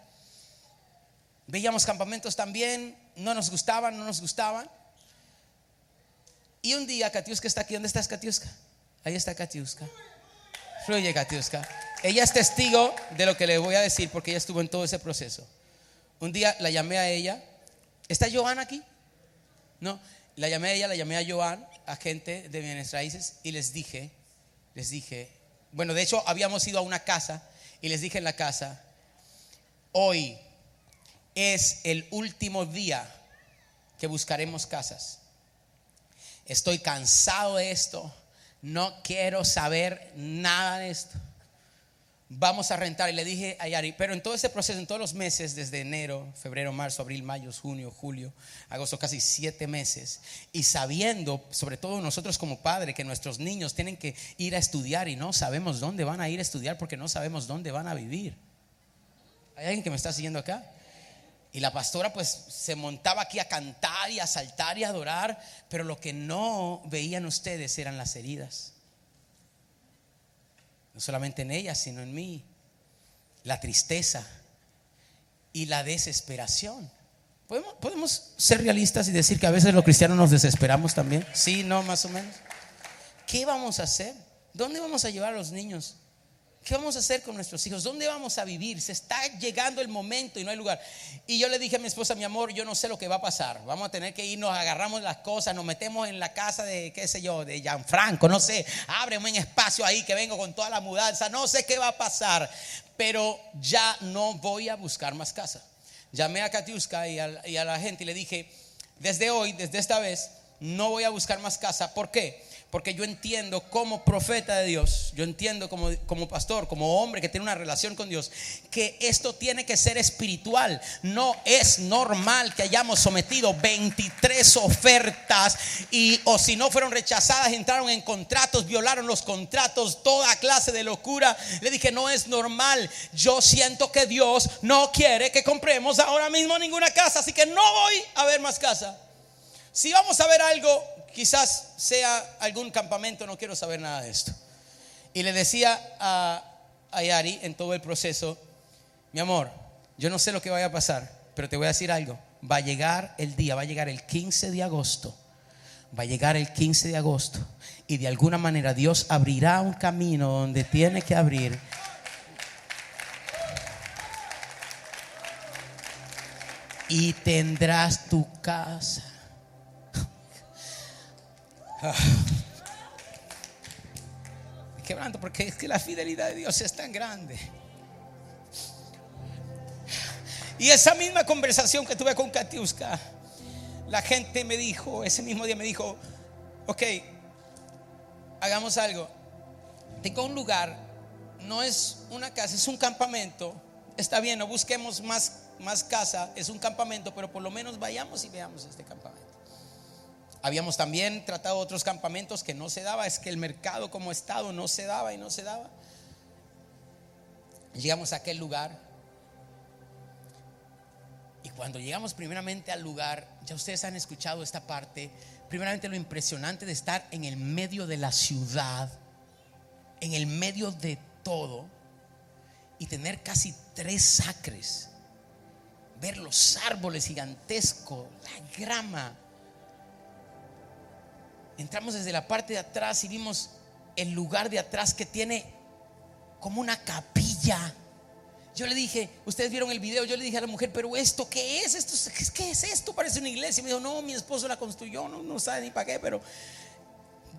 Veíamos campamentos también, no nos gustaban, no nos gustaban. Y un día Katiuska está aquí, ¿dónde estás Katiuska? Ahí está Katiuska. Fluye Katiuska. Ella es testigo de lo que le voy a decir porque ella estuvo en todo ese proceso. Un día la llamé a ella. ¿Está Joan aquí? No. La llamé a ella, la llamé a Joan, agente de bienes raíces, y les dije, les dije, bueno, de hecho habíamos ido a una casa y les dije en la casa, hoy es el último día que buscaremos casas. Estoy cansado de esto, no quiero saber nada de esto vamos a rentar. Y le dije a Yari, pero en todo ese proceso, en todos los meses, desde enero, febrero, marzo, abril, mayo, junio, julio, agosto, casi siete meses, y sabiendo, sobre todo nosotros como padres, que nuestros niños tienen que ir a estudiar y no sabemos dónde van a ir a estudiar porque no sabemos dónde van a vivir. ¿Hay alguien que me está siguiendo acá? Y la pastora pues se montaba aquí a cantar y a saltar y a adorar, pero lo que no veían ustedes eran las heridas no solamente en ella, sino en mí, la tristeza y la desesperación. ¿Podemos, ¿Podemos, ser realistas y decir que a veces los cristianos nos desesperamos también? Sí, no, más o menos. ¿Qué vamos a hacer? ¿Dónde vamos a llevar a los niños? ¿Qué vamos a hacer con nuestros hijos? ¿Dónde vamos a vivir? Se está llegando el momento y no hay lugar. Y yo le dije a mi esposa, mi amor, yo no sé lo que va a pasar. Vamos a tener que irnos, agarramos las cosas, nos metemos en la casa de, qué sé yo, de Gianfranco, no sé. Ábreme un espacio ahí que vengo con toda la mudanza. No sé qué va a pasar. Pero ya no voy a buscar más casa. Llamé a Katiuska y a, y a la gente y le dije, desde hoy, desde esta vez, no voy a buscar más casa. ¿Por qué? Porque yo entiendo como profeta de Dios, yo entiendo como, como pastor, como hombre que tiene una relación con Dios, que esto tiene que ser espiritual. No es normal que hayamos sometido 23 ofertas y o si no fueron rechazadas, entraron en contratos, violaron los contratos, toda clase de locura. Le dije, no es normal. Yo siento que Dios no quiere que compremos ahora mismo ninguna casa, así que no voy a ver más casa. Si vamos a ver algo, quizás sea algún campamento, no quiero saber nada de esto. Y le decía a, a Yari en todo el proceso, mi amor, yo no sé lo que vaya a pasar, pero te voy a decir algo. Va a llegar el día, va a llegar el 15 de agosto. Va a llegar el 15 de agosto. Y de alguna manera Dios abrirá un camino donde tiene que abrir. Y tendrás tu casa. Quebrando porque es que la fidelidad de Dios es tan grande. Y esa misma conversación que tuve con Katiuska, la gente me dijo, ese mismo día me dijo, ok, hagamos algo. Tengo un lugar, no es una casa, es un campamento. Está bien, no busquemos más, más casa, es un campamento, pero por lo menos vayamos y veamos este campamento. Habíamos también tratado otros campamentos que no se daba, es que el mercado como estado no se daba y no se daba. Llegamos a aquel lugar. Y cuando llegamos primeramente al lugar, ya ustedes han escuchado esta parte, primeramente lo impresionante de estar en el medio de la ciudad, en el medio de todo, y tener casi tres acres, ver los árboles gigantescos, la grama, entramos desde la parte de atrás y vimos el lugar de atrás que tiene como una capilla. Yo le dije, ustedes vieron el video, yo le dije a la mujer, pero esto, ¿qué es? Esto, ¿Qué es esto? Parece una iglesia. Y me dijo, no, mi esposo la construyó, no, no sabe ni para qué, pero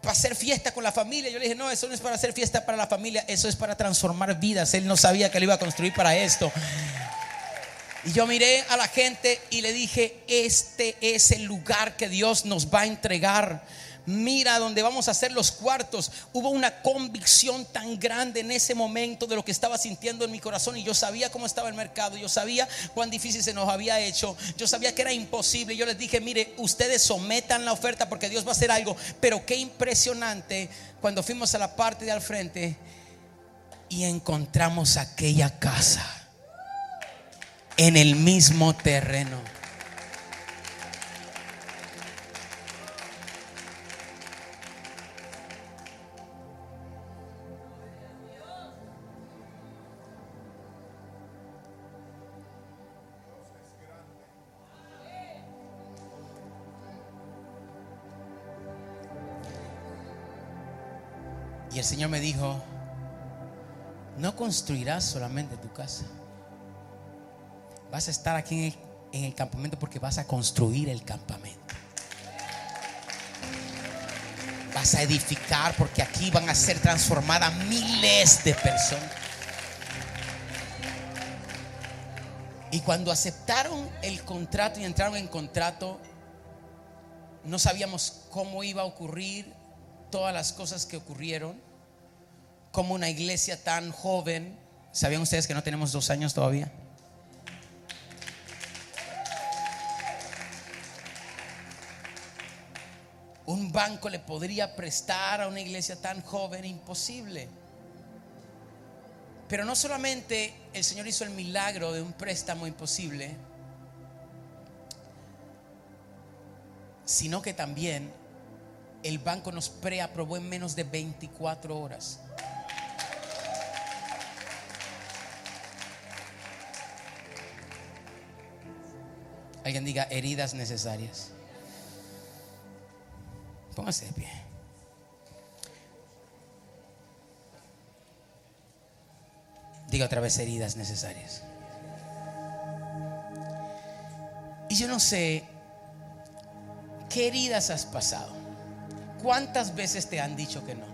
para hacer fiesta con la familia. Yo le dije, no, eso no es para hacer fiesta para la familia, eso es para transformar vidas. Él no sabía que lo iba a construir para esto. Y yo miré a la gente y le dije, este es el lugar que Dios nos va a entregar mira donde vamos a hacer los cuartos. Hubo una convicción tan grande en ese momento de lo que estaba sintiendo en mi corazón y yo sabía cómo estaba el mercado, yo sabía cuán difícil se nos había hecho, yo sabía que era imposible. Yo les dije, mire, ustedes sometan la oferta porque Dios va a hacer algo, pero qué impresionante cuando fuimos a la parte de al frente y encontramos aquella casa en el mismo terreno. Y el Señor me dijo, no construirás solamente tu casa. Vas a estar aquí en el, campamento porque vas a construir el campamento. Vas a edificar porque aquí van a ser transformadas miles de personas. Y cuando aceptaron el contrato y entraron en contrato, no sabíamos cómo iba a ocurrir, todas las cosas que ocurrieron, como una iglesia tan joven, ¿sabían ustedes que no tenemos dos años todavía? Un banco le podría prestar a una iglesia tan joven, imposible. Pero no solamente el Señor hizo el milagro de un préstamo imposible, sino que también el banco nos preaprobó en menos de 24 horas. Alguien diga heridas necesarias. Póngase de pie. Diga otra vez heridas necesarias. Y yo no sé qué heridas has pasado. ¿Cuántas veces te han dicho que no?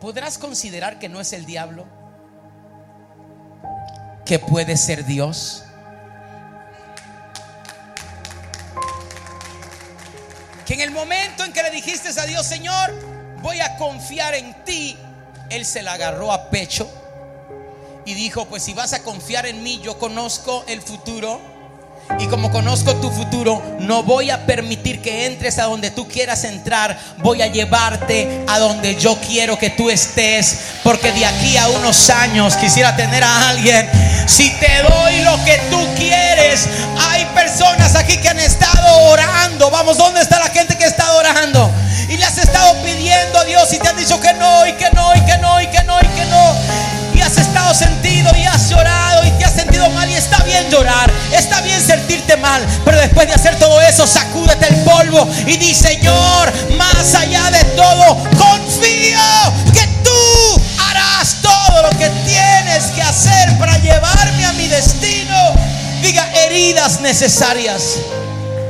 ¿Podrás considerar que no es el diablo? ¿Que puede ser Dios? Que en el momento en que le dijiste a Dios, Señor, voy a confiar en ti, él se la agarró a pecho y dijo, pues si vas a confiar en mí, yo conozco el futuro. Y como conozco tu futuro, no voy a permitir que entres a donde tú quieras entrar. Voy a llevarte a donde yo quiero que tú estés. Porque de aquí a unos años quisiera tener a alguien. Si te doy lo que tú quieres, hay personas aquí que han estado orando. Vamos, ¿dónde está la gente que está orando? Y le has estado pidiendo a Dios y te han dicho que no, y que no, y que no, y que no, y que no y has estado sentido y has llorado sentido y está bien llorar, está bien sentirte mal, pero después de hacer todo eso, sacúdete el polvo y di, Señor, más allá de todo, confío que tú harás todo lo que tienes que hacer para llevarme a mi destino. Diga heridas necesarias.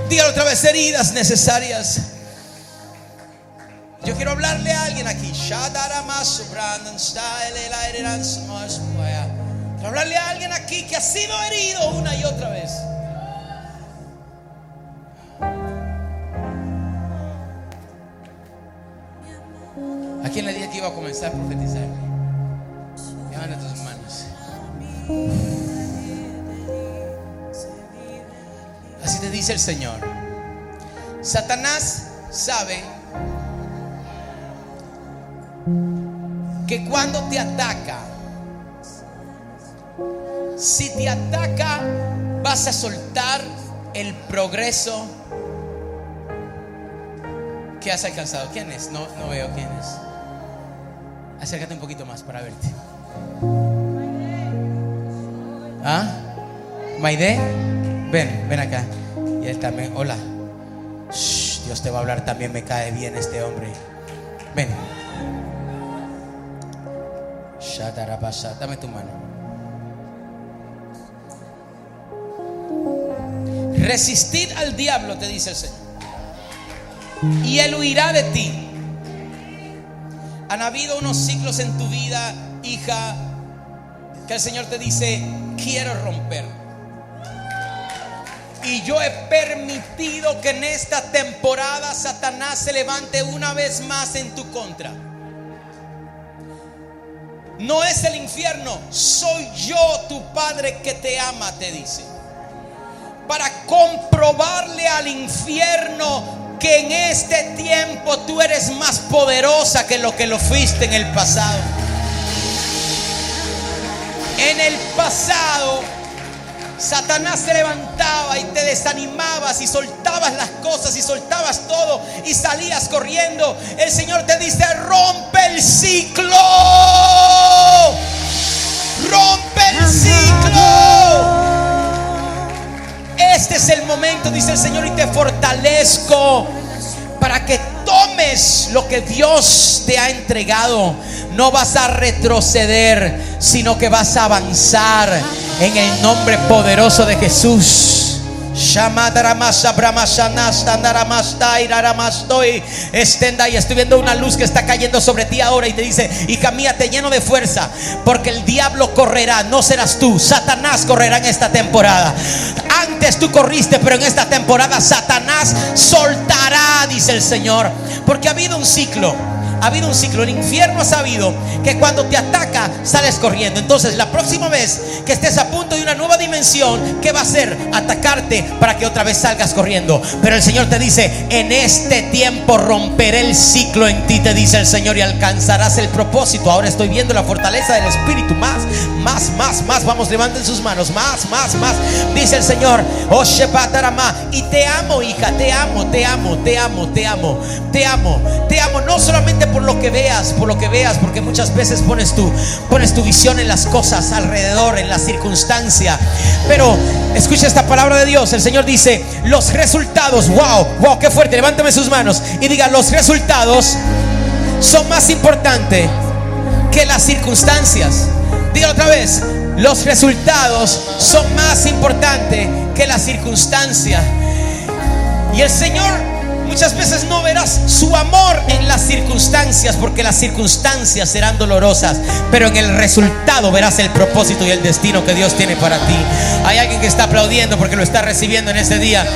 Diga otra vez, heridas necesarias. Yo quiero hablarle a alguien aquí. Quiero hablarle a alguien aquí que ha sido herido una y otra vez. ¿A quién le dije que iba a comenzar a profetizar? Levanta tus manos. Así te dice el Señor. Satanás sabe que cuando te ataca, si te ataca, vas a soltar el progreso que has alcanzado. ¿Quién es? No, no veo quién es. Acércate un poquito más para verte. ¿Ah? ¿Maide? Ven, ven acá. Y él también. Hola. Dios te va a hablar también. Me cae bien este hombre. Ven. Dame tu mano. Resistid al diablo, te dice el Señor. Y él huirá de ti. Han habido unos ciclos en tu vida, hija, que el Señor te dice, quiero romper. Y yo he permitido que en esta temporada Satanás se levante una vez más en tu contra. No es el infierno, soy yo tu Padre que te ama, te dice. Para comprobarle al infierno que en este tiempo tú eres más poderosa que lo que lo fuiste en el pasado. En el pasado Satanás se levantaba y te desanimabas y soltabas las cosas y soltabas todo y salías corriendo. El Señor te dice, rompe el ciclo. Rompe el momento, dice el Señor, y te fortalezco para que tomes lo que Dios te ha entregado. No vas a retroceder, sino que vas a avanzar en el nombre poderoso de Jesús. Estenda y estoy viendo una luz que está cayendo sobre ti ahora y te dice, y camíate lleno de fuerza, porque el diablo correrá, no serás tú, Satanás correrá en esta temporada. Antes tú corriste, pero en esta temporada Satanás soltará, dice el Señor, porque ha habido un ciclo ha habido un ciclo. El infierno ha sabido que cuando te ataca sales corriendo. Entonces la próxima vez que estés a punto de una nueva dimensión, ¿qué va a hacer? Atacarte para que otra vez salgas corriendo. Pero el Señor te dice, en este tiempo romperé el ciclo en ti, te dice el Señor, y alcanzarás el propósito. Ahora estoy viendo la fortaleza del Espíritu. Más, más, más, más. Vamos, levanten sus manos. Más, más, más. Dice el Señor, oh y te amo, hija, te amo, te amo, te amo, te amo, te amo, te amo. No solamente por lo que veas, por lo que veas, porque muchas veces pones tu, pones tu visión en las cosas alrededor, en la circunstancia. Pero escucha esta palabra de Dios. El Señor dice, los resultados, wow, wow, qué fuerte. Levántame sus manos y diga, los resultados son más importantes que las circunstancias. Diga otra vez, los resultados son más importantes que la circunstancia. Y el Señor Muchas veces no verás su amor en las circunstancias porque las circunstancias serán dolorosas, pero en el resultado verás el propósito y el destino que Dios tiene para ti. Hay alguien que está aplaudiendo porque lo está recibiendo en este día.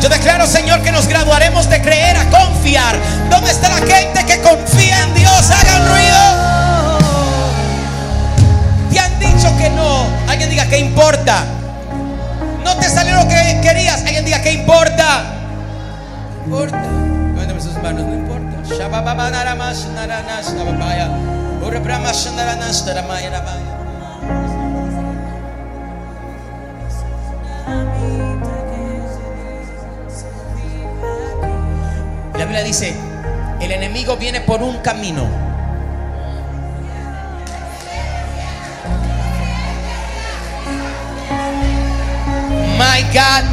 Yo declaro, Señor, que nos graduaremos de creer a confiar. ¿Dónde está la gente que confía en Dios? Hagan ruido. Te han dicho que no. Alguien diga, ¿qué importa? No te salió lo que querías. Alguien diga, ¿qué importa? importa. Levántame sus manos, no importa. La Biblia dice, el enemigo viene por un camino. My God,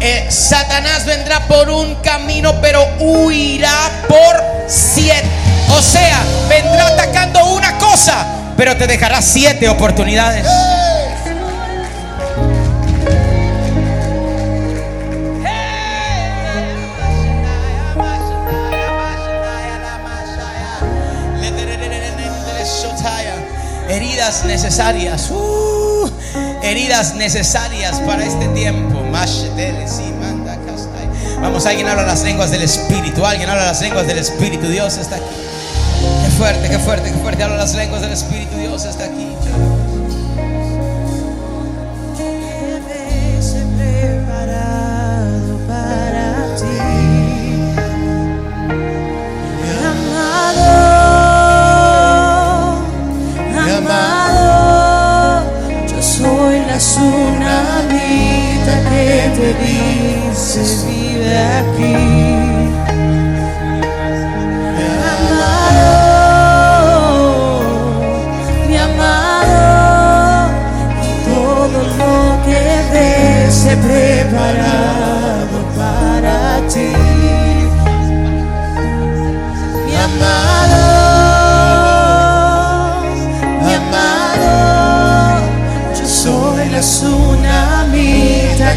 eh, Satanás vendrá por un camino, pero huirá por siete. O sea, vendrá atacando una cosa, pero te dejará siete oportunidades. Heridas necesarias. Uh, heridas necesarias para este tiempo. Vamos, alguien habla las lenguas del Espíritu. Alguien habla las lenguas del Espíritu. Dios está aquí. Qué fuerte, qué fuerte, qué fuerte. Habla las lenguas del Espíritu. Dios está aquí. Soy la tsunamita que te dices vive aquí. Amado, mi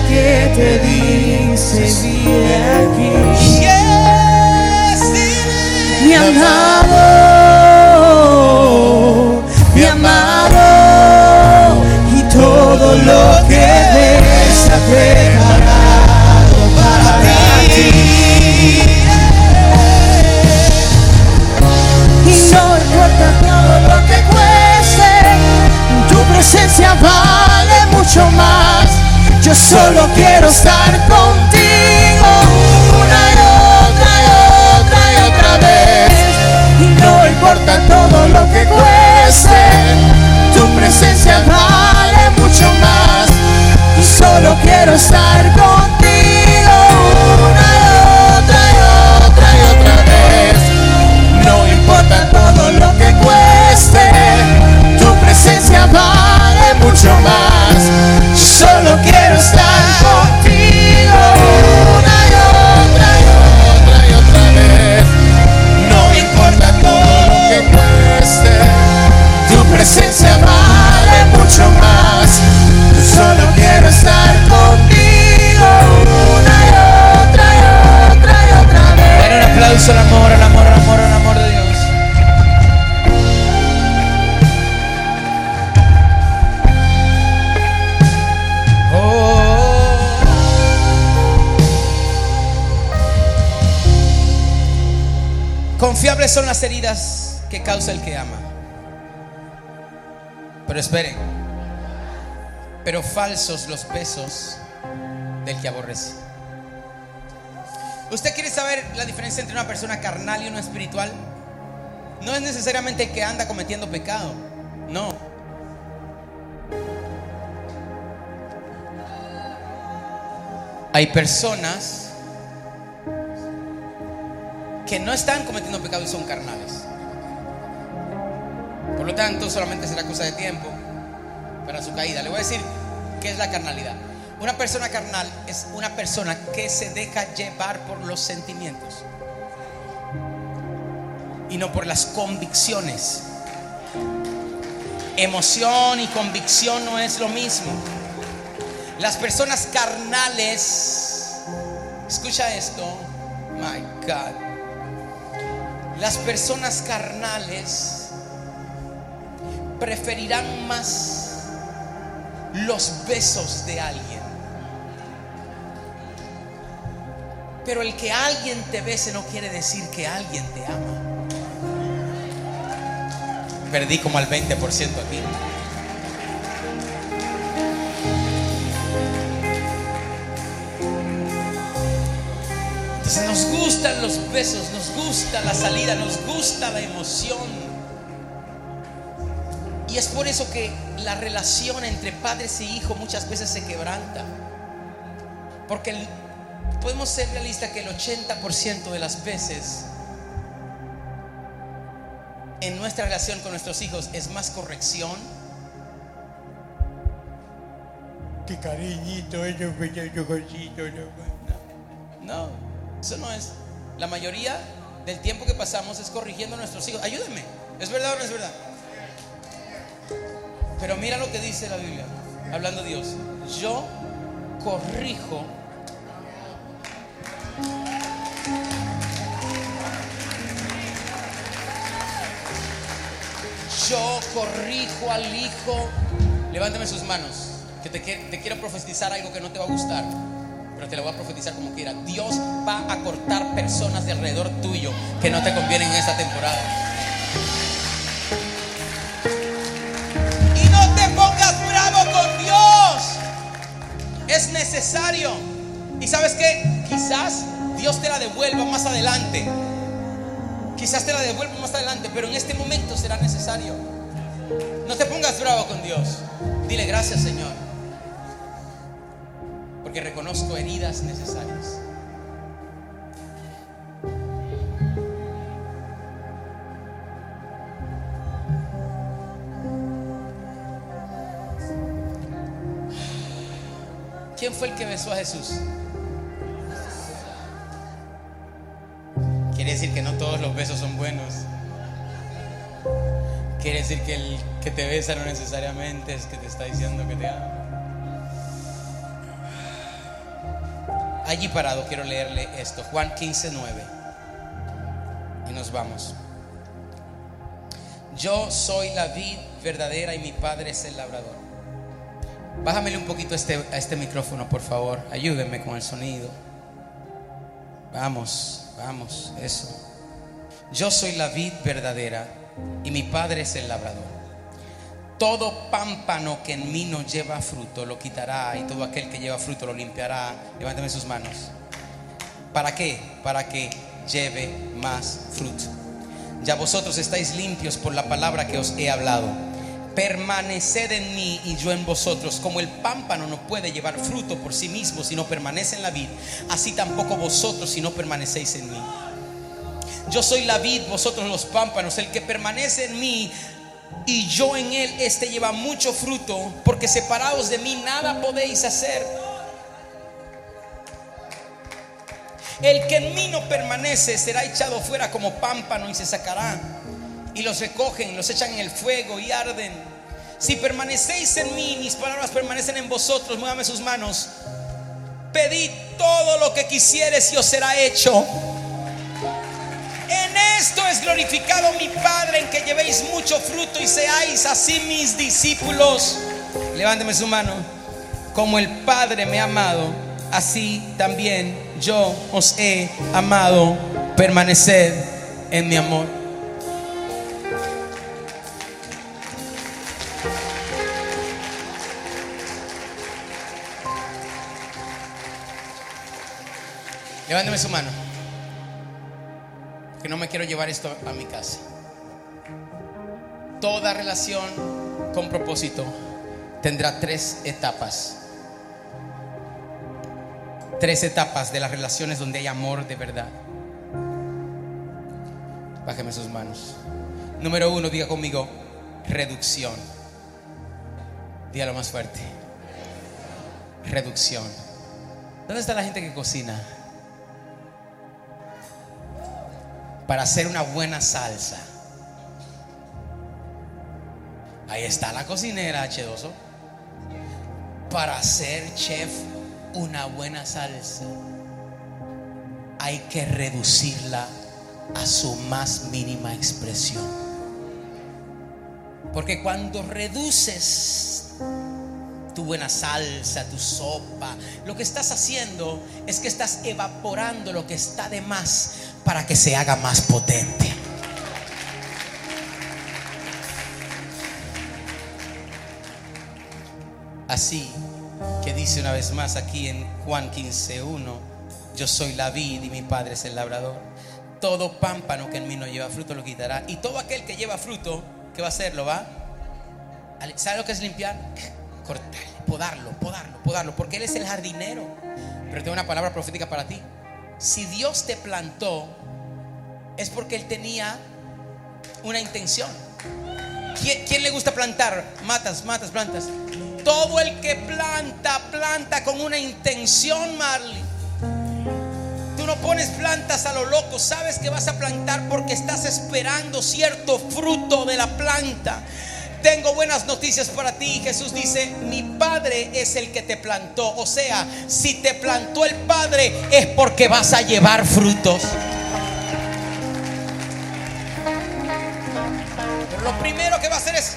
que te dice vive aquí. Yes. Mi amado, mi amado, y todo lo que ves ha preparado para ti. Y no importa todo lo cueste, tu presencia vale mucho más. Yo solo quiero estar contigo una y otra y otra y otra vez. Y no importa todo lo que cueste, tu presencia vale mucho más. Y solo quiero estar contigo aplauso amor, al amor, al amor, al amor de Dios. Oh. Confiables son las heridas que causa el que ama. Pero esperen. Pero falsos los besos del que aborrece. ¿Usted quiere saber la diferencia entre una persona carnal y una espiritual? No es necesariamente que anda cometiendo pecado. No. Hay personas que no están cometiendo pecado y son carnales. Por lo tanto, solamente será cosa de tiempo para su caída. Le voy a decir qué es la carnalidad. Una persona carnal es una persona que se deja llevar por los sentimientos y no por las convicciones. Emoción y convicción no es lo mismo. Las personas carnales, escucha esto, my God. Las personas carnales preferirán más los besos de alguien. Pero el que alguien te bese no quiere decir que alguien te ama. Perdí como al 20% aquí. Entonces nos gustan los besos, nos gusta la salida, nos gusta la emoción. Y es por eso que la relación entre padres y hijos muchas veces se quebranta. Porque el- podemos ser realistas que el 80% de las veces en nuestra relación con nuestros hijos es más corrección Qué cariñito, cositos. No, eso no es. La mayoría del tiempo que pasamos es corrigiendo a nuestros hijos. Ayúdenme. ¿Es verdad o no es verdad? Pero mira lo que dice la Biblia, hablando Dios. Yo corrijo. Yo corrijo al hijo. Levántame sus manos. Que te, quie- te quiero profetizar algo que no te va a gustar. Pero te lo voy a profetizar como quiera. Dios va a cortar personas de alrededor tuyo que no te convienen en esta temporada. Y no te pongas bravo con Dios. Es necesario. Y sabes que quizás Dios te la devuelva más adelante. Quizás te la devuelva más adelante, pero en este momento será necesario. No te pongas bravo con Dios. Dile gracias, Señor. Porque reconozco heridas necesarias. ¿Quién fue el que besó a Jesús? Decir que no todos los besos son buenos. Quiere decir que el que te besa no necesariamente es que te está diciendo que te ama. Allí parado quiero leerle esto, Juan 15, 9. Y nos vamos. Yo soy la vid verdadera y mi padre es el labrador. Bájamele un poquito este, a este micrófono, por favor. Ayúdenme con el sonido. Vamos, vamos, eso. Yo soy la vid verdadera y mi padre es el labrador. Todo pámpano que en mí no lleva fruto lo quitará y todo aquel que lleva fruto lo limpiará. Levántame sus manos. ¿Para qué? Para que lleve más fruto. Ya vosotros estáis limpios por la palabra que os he hablado. Permaneced en mí y yo en vosotros. Como el pámpano no puede llevar fruto por sí mismo si no permanece en la vid, así tampoco vosotros si no permanecéis en mí. Yo soy la vid, vosotros los pámpanos. El que permanece en mí y yo en él, este lleva mucho fruto, porque separados de mí nada podéis hacer. El que en mí no permanece será echado fuera como pámpano y se sacará. Y los recogen, los echan en el fuego y arden. Si permanecéis en mí, mis palabras permanecen en vosotros, muévame sus manos. Pedid todo lo que quisieres y os será hecho. En esto es glorificado mi Padre, en que llevéis mucho fruto y seáis así mis discípulos. Levánteme su mano. Como el Padre me ha amado, así también yo os he amado. Permaneced en mi amor. Levánteme su mano. Que no me quiero llevar esto a mi casa. Toda relación con propósito tendrá tres etapas. Tres etapas de las relaciones donde hay amor de verdad. Bájeme sus manos. Número uno, diga conmigo, reducción. Dígalo más fuerte. Reducción. ¿Dónde está la gente que cocina? Para hacer una buena salsa. Ahí está la cocinera H2O. para hacer, chef, una buena salsa, hay que reducirla a su más mínima expresión. Porque cuando reduces tu buena salsa, tu sopa, lo que estás haciendo es que estás evaporando lo que está de más para que se haga más potente. Así que dice una vez más aquí en Juan 15:1, yo soy la vid y mi padre es el labrador. Todo pámpano que en mí no lleva fruto lo quitará. Y todo aquel que lleva fruto, ¿qué va a hacer? ¿Lo va? ¿Sabe lo que es limpiar? Cortarlo, podarlo, podarlo, podarlo, porque Él es el jardinero. Pero tengo una palabra profética para ti. Si Dios te plantó, es porque Él tenía una intención. ¿Quién, le gusta plantar? Matas, matas, plantas. Todo el que planta, planta con una intención, Marley. Tú no pones plantas a lo loco, sabes que vas a plantar porque estás esperando cierto fruto de la planta. Tengo buenas noticias para ti. Jesús dice, mi Padre es el que te plantó. O sea, si te plantó el Padre es porque vas a llevar frutos. Lo primero que va a hacer es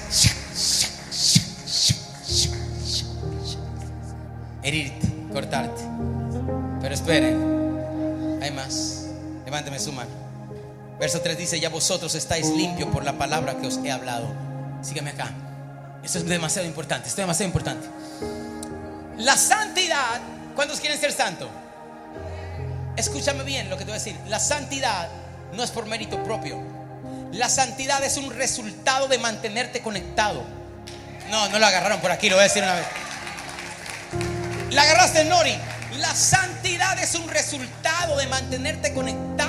herirte, cortarte. Pero esperen, hay más. Levánteme su mano. Verso 3 dice, ya vosotros estáis limpios por la palabra que os he hablado. Sígueme acá. Esto es demasiado importante, esto es demasiado importante. La santidad, ¿cuántos quieren ser santos? Escúchame bien lo que te voy a decir. La santidad no es por mérito propio. La santidad es un resultado de mantenerte conectado. No, no lo agarraron por aquí, lo voy a decir una vez. La agarraste, Nori. La santidad es un resultado de mantenerte conectado,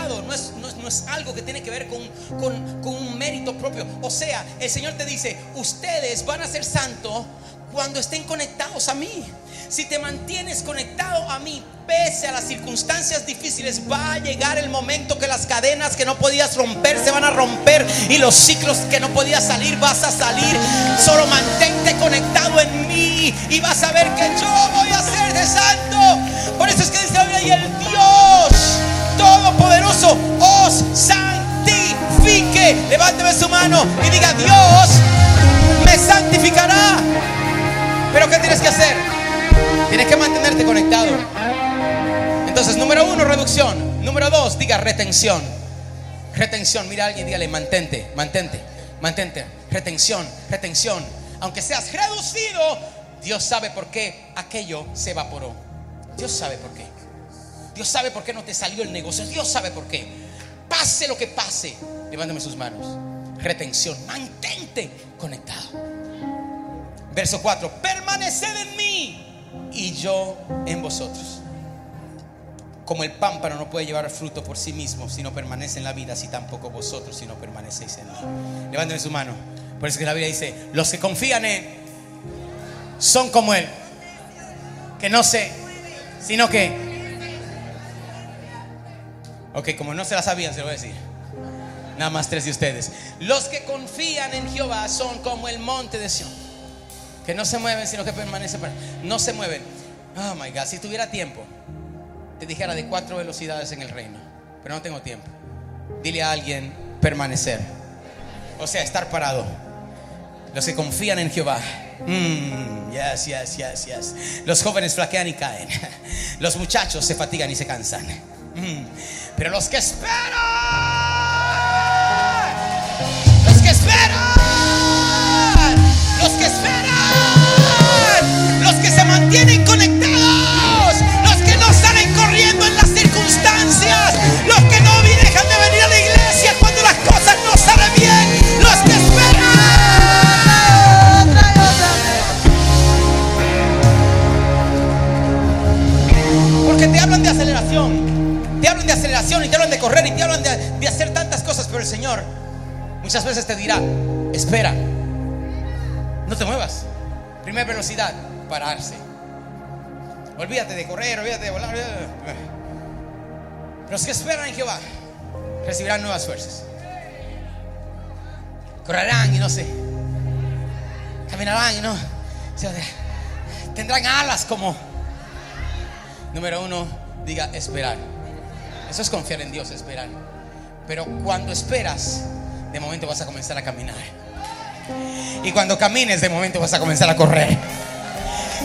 es, algo que tiene que ver con, con, con, un mérito propio. O sea, el Señor te dice, ustedes van a ser santos cuando estén conectados a mí. Si te mantienes conectado a mí, pese a las circunstancias difíciles, va a llegar el momento que las cadenas que no podías romper se van a romper y los ciclos que no podías salir vas a salir. Solo mantente conectado en mí y vas a ver que yo voy a ser de santo. Por eso es que dice la Biblia, y el Dios Todopoderoso os santifique. Levánteme su mano y diga, Dios me santificará. Pero ¿qué tienes que hacer? Tienes que mantenerte conectado. Entonces, número uno, reducción. Número dos, diga retención. Retención. Mira a alguien, dígale, mantente, mantente, mantente. Retención, retención. Aunque seas reducido, Dios sabe por qué aquello se evaporó. Dios sabe por qué. Dios sabe por qué no te salió el negocio. Dios sabe por qué. Pase lo que pase. Levántame sus manos. Retención. Mantente conectado. Verso 4. Permaneced en mí y yo en vosotros. Como el pámpano no puede llevar fruto por sí mismo si no permanece en la vida, así tampoco vosotros si no permanecéis en mí. Levántame su mano. Por eso que la Biblia dice, los que confían en son como él. Que no sé, sino que... Ok, como no se la sabían, se lo voy a decir. Nada más tres de ustedes. Los que confían en Jehová son como el monte de Sion. Que no se mueven, sino que permanecen. No se mueven. Oh my God, si tuviera tiempo, te dijera de cuatro velocidades en el reino. Pero no tengo tiempo. Dile a alguien permanecer. O sea, estar parado. Los que confían en Jehová. Mm, yes, yes, yes, yes. Los jóvenes flaquean y caen. Los muchachos se fatigan y se cansan. Mm. Pero los que esperan, esperan, los que esperan, los que se mantienen conectados, muchas veces te dirá, espera, no te muevas. Primera velocidad, pararse. Olvídate de correr, olvídate de volar. Los que esperan en Jehová recibirán nuevas fuerzas. Correrán y no sé. Caminarán y no. Tendrán alas como... Número uno, diga esperar. Eso es confiar en Dios, esperar. Pero cuando esperas, de momento vas a comenzar a caminar. Y cuando camines, de momento vas a comenzar a correr.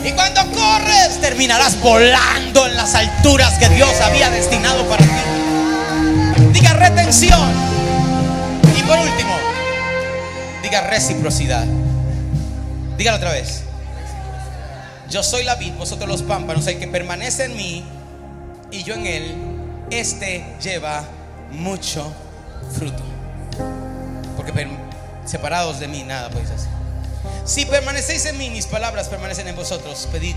Y cuando corres, terminarás volando en las alturas que Dios había destinado para ti. Diga retención. Y por último, diga reciprocidad. Dígalo otra vez. Yo soy la vid, vosotros los pámpanos. El que permanece en mí y yo en él, este lleva mucho fruto. Separados de mí nada podéis hacer. Si permanecéis en mí, mis palabras permanecen en vosotros. Pedid.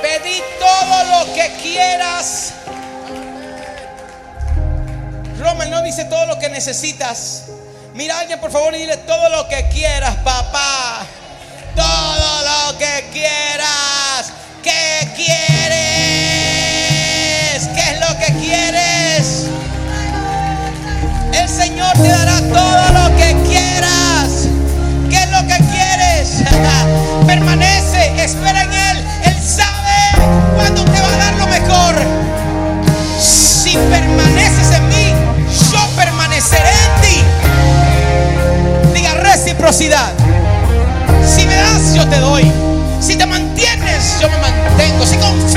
Pedid todo lo que quieras. Roman no dice todo lo que necesitas. Mira a alguien por favor y dile todo lo que quieras, papá. Todo lo que quieras. ¿Qué quieres? Te dará todo lo que quieras. ¿Qué es lo que quieres? Permanece, espera en Él. Él sabe cuándo te va a dar lo mejor. Si permaneces en mí, yo permaneceré en ti. Diga reciprocidad. Si me das, yo te doy. Si te mantienes, yo me mantengo. Si confías,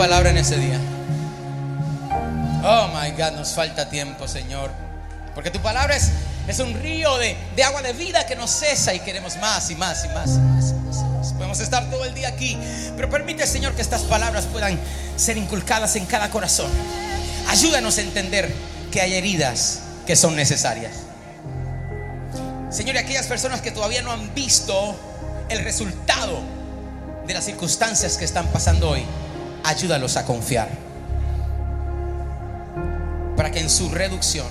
palabra en ese día. Oh my God, nos falta tiempo, Señor. Porque tu palabra es, es un río de, de agua de vida que no cesa y queremos más y más, y más, y más. Podemos estar todo el día aquí, pero permite, Señor, que estas palabras puedan ser inculcadas en cada corazón. Ayúdanos a entender que hay heridas que son necesarias. Señor, y aquellas personas que todavía no han visto el resultado de las circunstancias que están pasando hoy, ayúdalos a confiar. Para que en su reducción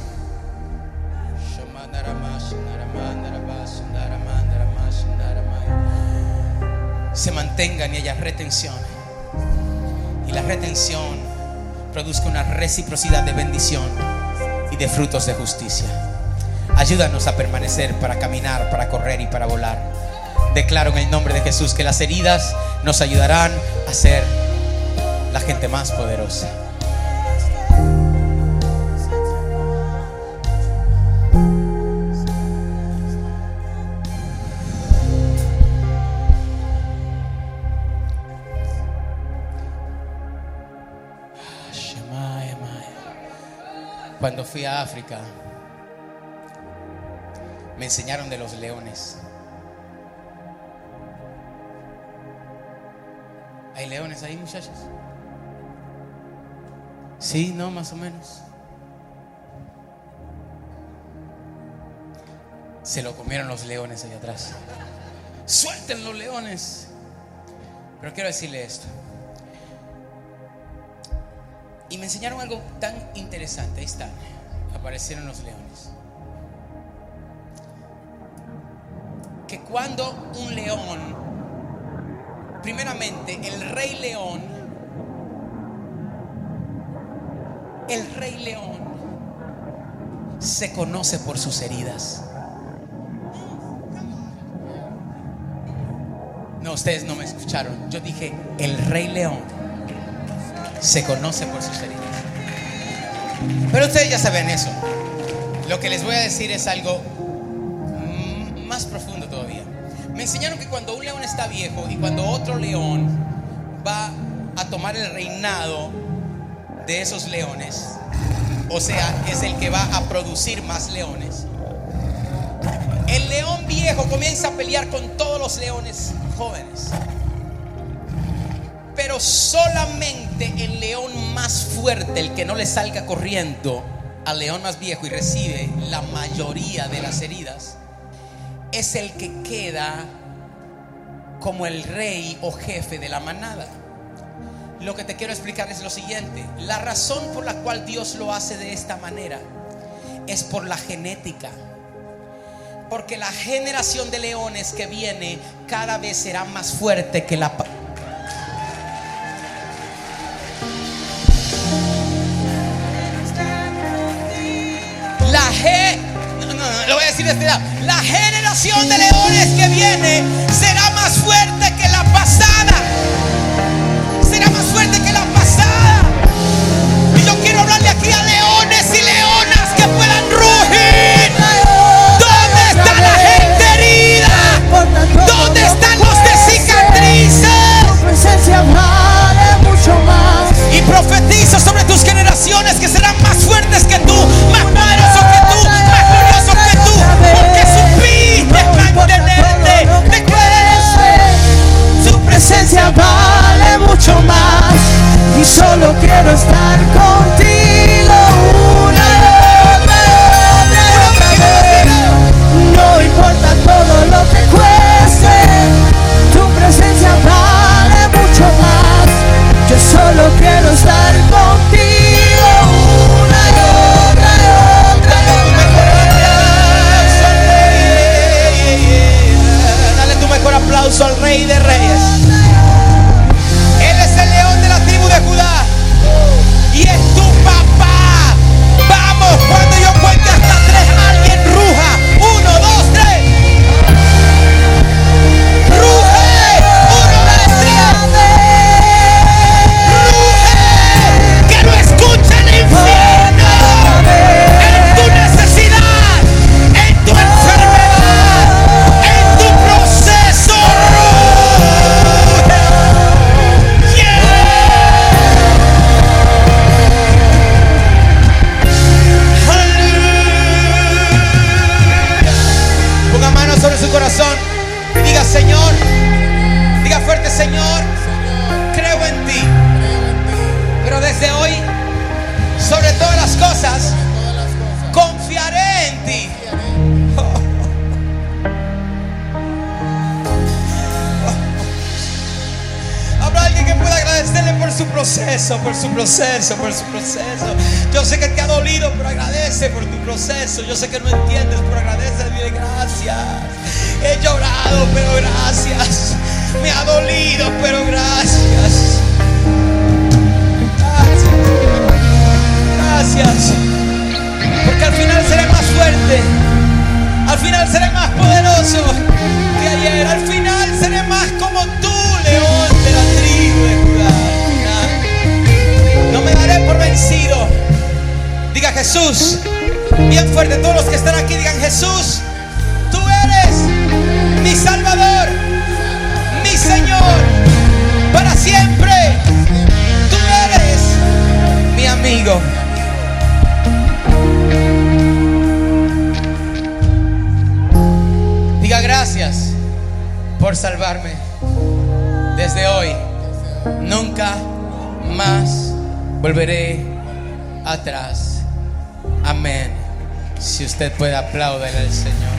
se mantengan y haya retención. Y la retención produzca una reciprocidad de bendición y de frutos de justicia. Ayúdanos a permanecer para caminar, para correr y para volar. Declaro en el nombre de Jesús que las heridas nos ayudarán a ser la gente más poderosa. Cuando fui a África, me enseñaron de los leones. ¿Hay leones ahí, muchachos? Sí, no, más o menos. Se lo comieron los leones allá atrás. Suelten los leones. Pero quiero decirle esto. Y me enseñaron algo tan interesante. Ahí están. Aparecieron los leones. Que cuando un león, primeramente el rey león, el rey león se conoce por sus heridas. No, ustedes no me escucharon. Yo dije, el rey león se conoce por sus heridas. Pero ustedes ya saben eso. Lo que les voy a decir es algo mm, más profundo todavía. Me enseñaron que cuando un león está viejo y cuando otro león va a tomar el reinado de esos leones, o sea, es el que va a producir más leones, el león viejo comienza a pelear con todos los leones jóvenes. Pero solamente el león más fuerte, el que no le salga corriendo al león más viejo y recibe la mayoría de las heridas, es el que queda como el rey o jefe de la manada. Lo que te quiero explicar es lo siguiente. La razón por la cual Dios lo hace de esta manera es por la genética. Porque la generación de leones que viene cada vez será más fuerte que la... La No, no, no, lo voy a decir de este La generación de leones que viene será más fuerte que la pasada. generaciones que serán más fuertes que tú, más poderosos que tú, más gloriosos que tú, porque su supiste mantenerte. Recuerda, su presencia vale mucho más y solo quiero estar con al Rey de Reyes. esse processo. usted puede aplaudir al Señor.